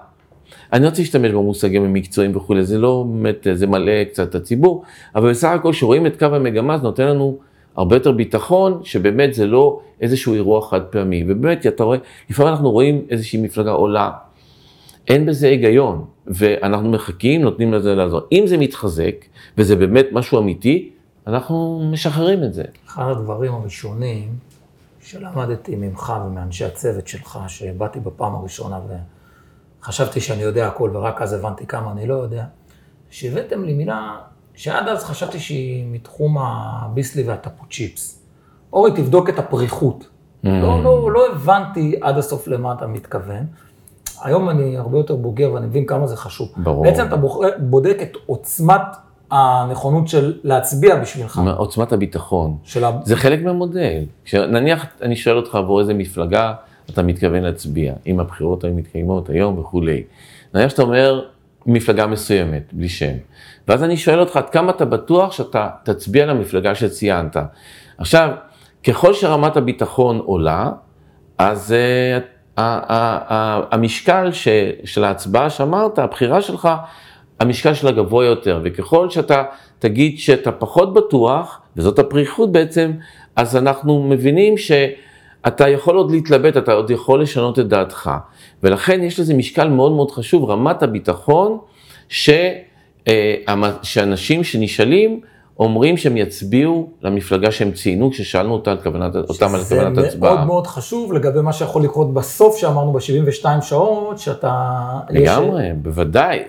אני לא רוצה להשתמש במושגים המקצועיים וכולי, זה לא באמת, זה מלא קצת את הציבור, אבל בסך הכל כשרואים את קו המגמה, זה נותן לנו הרבה יותר ביטחון, שבאמת זה לא איזשהו אירוע חד פעמי. ובאמת, אתה רואה, לפעמים אנחנו רואים איזושהי מפלגה עולה, אין בזה היגיון, ואנחנו מחכים, נותנים לזה לעזור. אם זה מתחזק, וזה באמת משהו אמיתי, אנחנו משחררים את זה. אחד הדברים הראשונים שלמדתי ממך ומאנשי הצוות שלך, שבאתי בפעם הראשונה וחשבתי שאני יודע הכל ורק אז הבנתי כמה אני לא יודע, שהבאתם לי מילה שעד אז חשבתי שהיא מתחום הביסלי והטפו צ'יפס. אורי, תבדוק את הפריחות. Mm. לא, לא, לא הבנתי עד הסוף למה אתה מתכוון. היום אני הרבה יותר בוגר ואני מבין כמה זה חשוב. ברור. בעצם אתה בודק את עוצמת הנכונות של להצביע בשבילך. עוצמת הביטחון. של ה... זה חלק מהמודל. נניח אני שואל אותך עבור איזה מפלגה אתה מתכוון להצביע, אם הבחירות היו מתקיימות היום וכולי. נניח שאתה אומר מפלגה מסוימת, בלי שם. ואז אני שואל אותך עד כמה אתה בטוח שאתה תצביע למפלגה שציינת. עכשיו, ככל שרמת הביטחון עולה, אז uh, המשקל של ההצבעה שאמרת, הבחירה שלך, המשקל שלה גבוה יותר, וככל שאתה תגיד שאתה פחות בטוח, וזאת הפריחות בעצם, אז אנחנו מבינים שאתה יכול עוד להתלבט, אתה עוד יכול לשנות את דעתך. ולכן יש לזה משקל מאוד מאוד חשוב, רמת הביטחון, ש, שאנשים שנשאלים, אומרים שהם יצביעו למפלגה שהם ציינו כששאלנו אותה כוונת, אותם על כוונת הצבעה. שזה מאוד מאוד חשוב לגבי מה שיכול לקרות בסוף שאמרנו ב-72 שעות, שאתה... לגמרי, יש... בוודאי,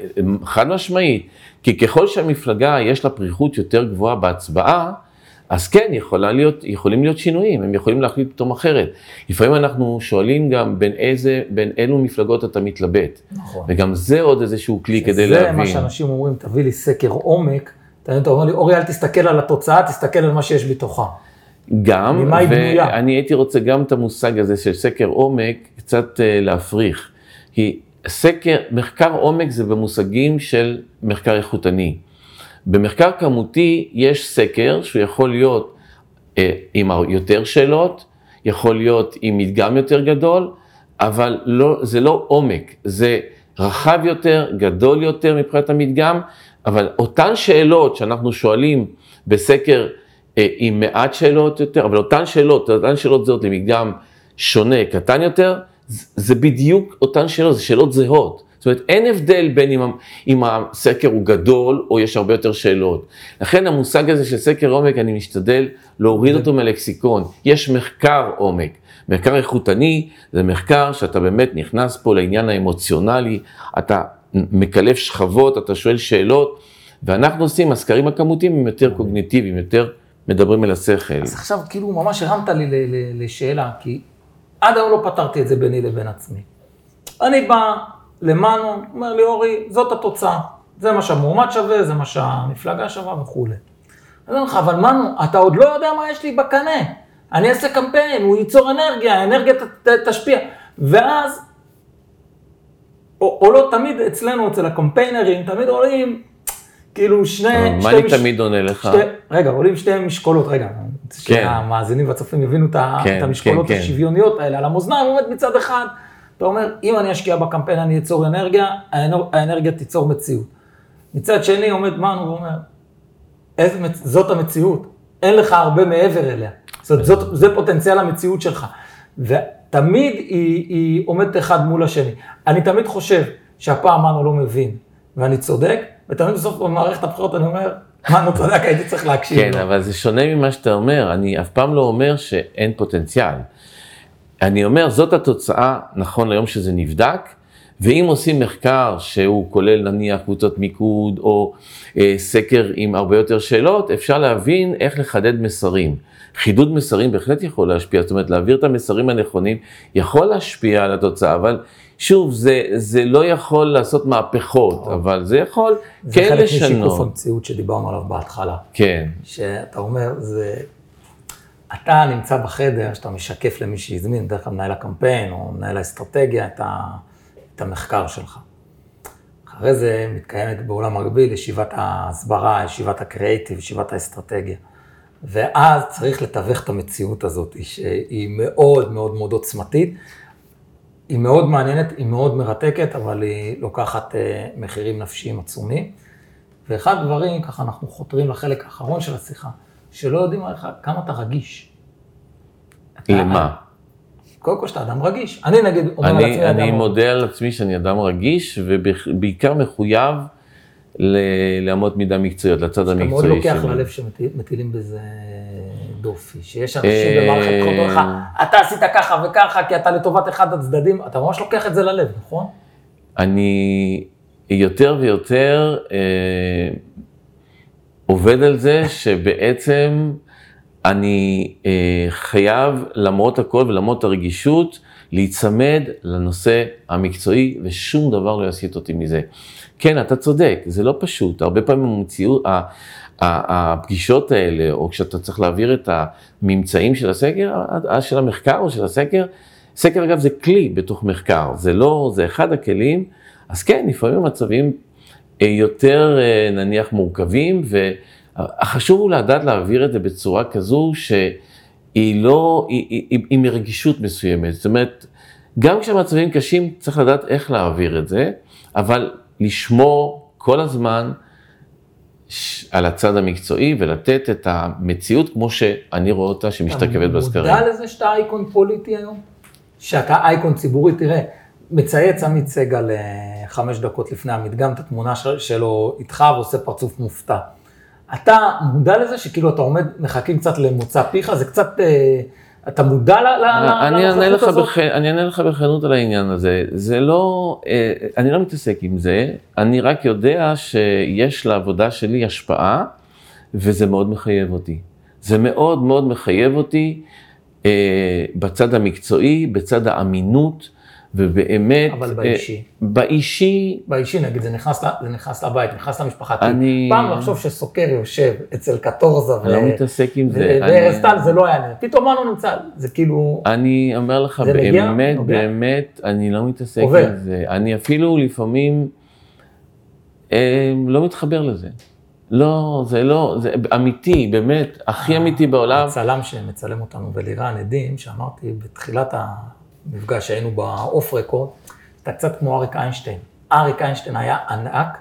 חד משמעית. כי ככל שהמפלגה יש לה פריחות יותר גבוהה בהצבעה, אז כן, להיות, יכולים להיות שינויים, הם יכולים להחליט פתאום אחרת. לפעמים אנחנו שואלים גם בין איזה, בין אילו מפלגות אתה מתלבט. נכון. וגם זה עוד איזשהו כלי כדי להבין. זה מה שאנשים אומרים, תביא לי סקר עומק. אתה אומר לי, אורי, אל תסתכל על התוצאה, תסתכל על מה שיש בתוכה. גם? ואני הייתי רוצה גם את המושג הזה של סקר עומק קצת uh, להפריך. כי סקר, מחקר עומק זה במושגים של מחקר איכותני. במחקר כמותי יש סקר שהוא יכול להיות uh, עם יותר שאלות, יכול להיות עם מדגם יותר גדול, אבל לא, זה לא עומק, זה רחב יותר, גדול יותר מבחינת המדגם, אבל אותן שאלות שאנחנו שואלים בסקר אה, עם מעט שאלות יותר, אבל אותן שאלות, אותן שאלות זהות למדגם שונה, קטן יותר, זה בדיוק אותן שאלות, זה שאלות זהות. זאת אומרת, אין הבדל בין אם, אם הסקר הוא גדול או יש הרבה יותר שאלות. לכן המושג הזה של סקר עומק, אני משתדל להוריד אותו מהלקסיקון. יש מחקר עומק. מחקר איכותני זה מחקר שאתה באמת נכנס פה לעניין האמוציונלי, אתה מקלף שכבות, אתה שואל שאלות, ואנחנו עושים, הסקרים הכמותיים הם יותר קוגניטיביים, יותר מדברים אל השכל. אז עכשיו כאילו ממש הרמת לי לשאלה, כי עד היום לא פתרתי את זה ביני לבין עצמי. אני בא למנו, אומר לי, אורי, זאת התוצאה. זה מה שהמועמד שווה, זה מה שהמפלגה שווה וכולי. אני אומר לך, אבל מנו, אתה עוד לא יודע מה יש לי בקנה. אני אעשה קמפיין, הוא ייצור אנרגיה, האנרגיה ת, ת, תשפיע. ואז, או, או לא תמיד אצלנו, אצל הקמפיינרים, תמיד עולים, כאילו שני... מה אני מש... תמיד עונה לך? שתי, רגע, עולים שתי משקולות, רגע, כן. שהמאזינים והצופים יבינו כן, את המשקולות כן, השוויוניות כן. האלה. על המאזניים עומד מצד אחד, אתה אומר, אם אני אשקיע בקמפיין אני אצור אנרגיה, האנרגיה תיצור מציאות. מצד שני עומד מנו ואומר, זאת המציאות, אין לך הרבה מעבר אליה. זאת זאת, זה פוטנציאל המציאות שלך. ותמיד היא, היא עומדת אחד מול השני. אני תמיד חושב שהפעם מנו לא מבין, ואני צודק, ותמיד בסוף במערכת הבחירות אני אומר, מנו צודק, הייתי צריך להקשיב כן, לו. אבל זה שונה ממה שאתה אומר, אני אף פעם לא אומר שאין פוטנציאל. אני אומר, זאת התוצאה, נכון ליום שזה נבדק, ואם עושים מחקר שהוא כולל נניח קבוצות מיקוד או אה, סקר עם הרבה יותר שאלות, אפשר להבין איך לחדד מסרים. חידוד מסרים בהחלט יכול להשפיע, זאת אומרת להעביר את המסרים הנכונים יכול להשפיע על התוצאה, אבל שוב, זה, זה לא יכול לעשות מהפכות, טוב. אבל זה יכול זה כן לשנות. זה חלק משיקוף המציאות שדיברנו עליו בהתחלה. כן. שאתה אומר, זה... אתה נמצא בחדר, שאתה משקף למי שהזמין, דרך כלל מנהל הקמפיין או מנהל האסטרטגיה, את, ה, את המחקר שלך. אחרי זה מתקיימת בעולם מקביל ישיבת ההסברה, ישיבת הקריאיטיב, ישיבת האסטרטגיה. ואז צריך לתווך את המציאות הזאת, שהיא מאוד מאוד מאוד עוצמתית. היא מאוד מעניינת, היא מאוד מרתקת, אבל היא לוקחת אה, מחירים נפשיים עצומים. ואחד הדברים, ככה אנחנו חותרים לחלק האחרון של השיחה, שלא יודעים עליך כמה אתה רגיש. למה? קודם כל שאתה אדם רגיש. אני נגיד אומר אני, על עצמי אדם... אני מודה על עצמי שאני אדם רגיש, ובעיקר מחויב לאמות מידה מקצועיות, לצד המקצועי שלי. שאתה מאוד לוקח ללב שמטילים בזה דופי, שיש אנשים במערכת בחירות, לך, אתה עשית ככה וככה, כי אתה לטובת אחד הצדדים, אתה ממש לוקח את זה ללב, נכון? אני יותר ויותר אה, עובד על זה שבעצם אני אה, חייב, למרות הכל ולמרות הרגישות, להיצמד לנושא המקצועי, ושום דבר לא יסיט אותי מזה. כן, אתה צודק, זה לא פשוט. הרבה פעמים המציאות, הפגישות האלה, או כשאתה צריך להעביר את הממצאים של הסקר, של המחקר או של הסקר, סקר אגב זה כלי בתוך מחקר, זה לא, זה אחד הכלים, אז כן, לפעמים המצבים אה, יותר אה, נניח מורכבים, והחשוב הוא לדעת להעביר את זה בצורה כזו שהיא לא, היא, היא, היא, היא מרגישות מסוימת, זאת אומרת, גם כשהמצבים קשים צריך לדעת איך להעביר את זה, אבל לשמור כל הזמן על הצד המקצועי ולתת את המציאות כמו שאני רואה אותה שמשתקפת בסקרים. אתה מודע לזה שאתה אייקון פוליטי היום? שאתה אייקון ציבורי, תראה, מצייץ עמית סגל אה, חמש דקות לפני המדגם את התמונה שלו איתך ועושה פרצוף מופתע. אתה מודע לזה שכאילו אתה עומד, מחכים קצת למוצא פיך, זה קצת... אה, אתה מודע לנוכחות הזאת? אני אענה לך בכנות על העניין הזה. זה לא, אה, אני לא מתעסק עם זה, אני רק יודע שיש לעבודה שלי השפעה, וזה מאוד מחייב אותי. זה מאוד מאוד מחייב אותי אה, בצד המקצועי, בצד האמינות. ובאמת... אבל באישי. באישי... באישי, נגיד, זה נכנס, זה נכנס לבית, נכנס למשפחה. אני... פעם לחשוב שסוקר יושב אצל קטורזה ו... לא מתעסק עם זה. וארז טל זה לא היה נראה. פתאום מה לא נמצא? זה כאילו... אני אומר לך, באמת, באמת, אני לא מתעסק עם זה. אני אפילו לפעמים אה, לא מתחבר לזה. לא, זה לא, זה אמיתי, באמת, הכי אה, אמיתי בעולם. הצלם שמצלם אותנו בלירן עדים, שאמרתי בתחילת ה... מפגש שהיינו באוף רקורד, אתה קצת כמו אריק איינשטיין. אריק איינשטיין היה ענק,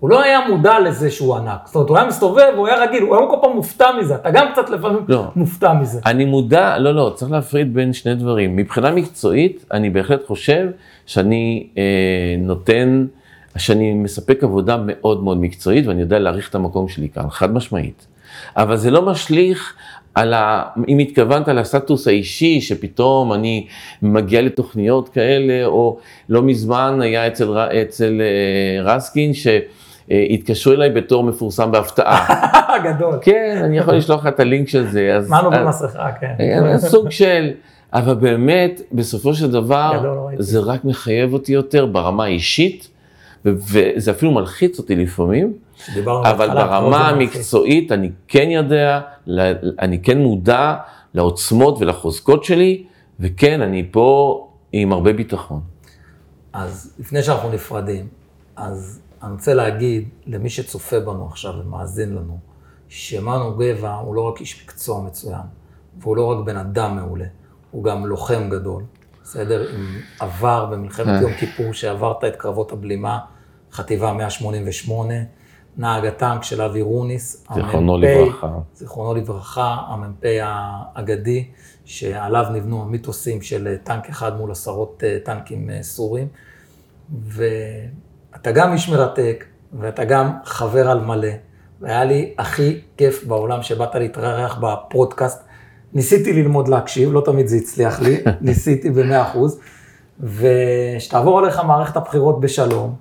הוא לא היה מודע לזה שהוא ענק. זאת אומרת, הוא היה מסתובב, הוא היה רגיל, הוא היה כל פעם מופתע מזה, אתה גם קצת לפעמים לא. מופתע מזה. אני מודע, לא, לא, צריך להפריד בין שני דברים. מבחינה מקצועית, אני בהחלט חושב שאני אה, נותן, שאני מספק עבודה מאוד מאוד מקצועית, ואני יודע להעריך את המקום שלי כאן, חד משמעית. אבל זה לא משליך על ה... אם התכוונת לסטטוס האישי, שפתאום אני מגיע לתוכניות כאלה, או לא מזמן היה אצל, אצל אה, רסקין, שהתקשרו אליי בתור מפורסם בהפתעה. גדול. כן, אני יכול לשלוח לך את הלינק של זה. הזמנו במסכה, כן. אה, סוג של, אבל באמת, בסופו של דבר, לא זה רק מחייב אותי יותר ברמה האישית, וזה אפילו מלחיץ אותי לפעמים. אבל ברמה המקצועית אני כן יודע, אני כן מודע לעוצמות ולחוזקות שלי, וכן, אני פה עם הרבה ביטחון. אז לפני שאנחנו נפרדים, אז אני רוצה להגיד למי שצופה בנו עכשיו ומאזין לנו, שמנו גבע הוא לא רק איש מקצוע מצוין, והוא לא רק בן אדם מעולה, הוא גם לוחם גדול, בסדר? עם עבר במלחמת אה. יום כיפור, שעברת את קרבות הבלימה, חטיבה 188, נהג הטנק של אבי רוניס. זיכרונו לברכה. זיכרונו לברכה, המ"פ האגדי, שעליו נבנו המיתוסים של טנק אחד מול עשרות אה, טנקים אה, סורים. ואתה גם איש מרתק, ואתה גם חבר על מלא. והיה לי הכי כיף בעולם שבאת להתארח בפודקאסט. ניסיתי ללמוד להקשיב, לא תמיד זה הצליח לי, ניסיתי במאה אחוז. ושתעבור עליך מערכת הבחירות בשלום,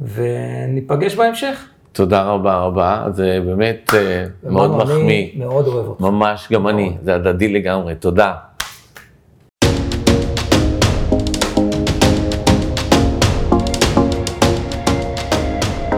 וניפגש בהמשך. תודה רבה רבה, זה באמת אה, מאוד מחמיא. מאוד אוהב אותך. ממש, גם אני, זה הדדי לגמרי, תודה.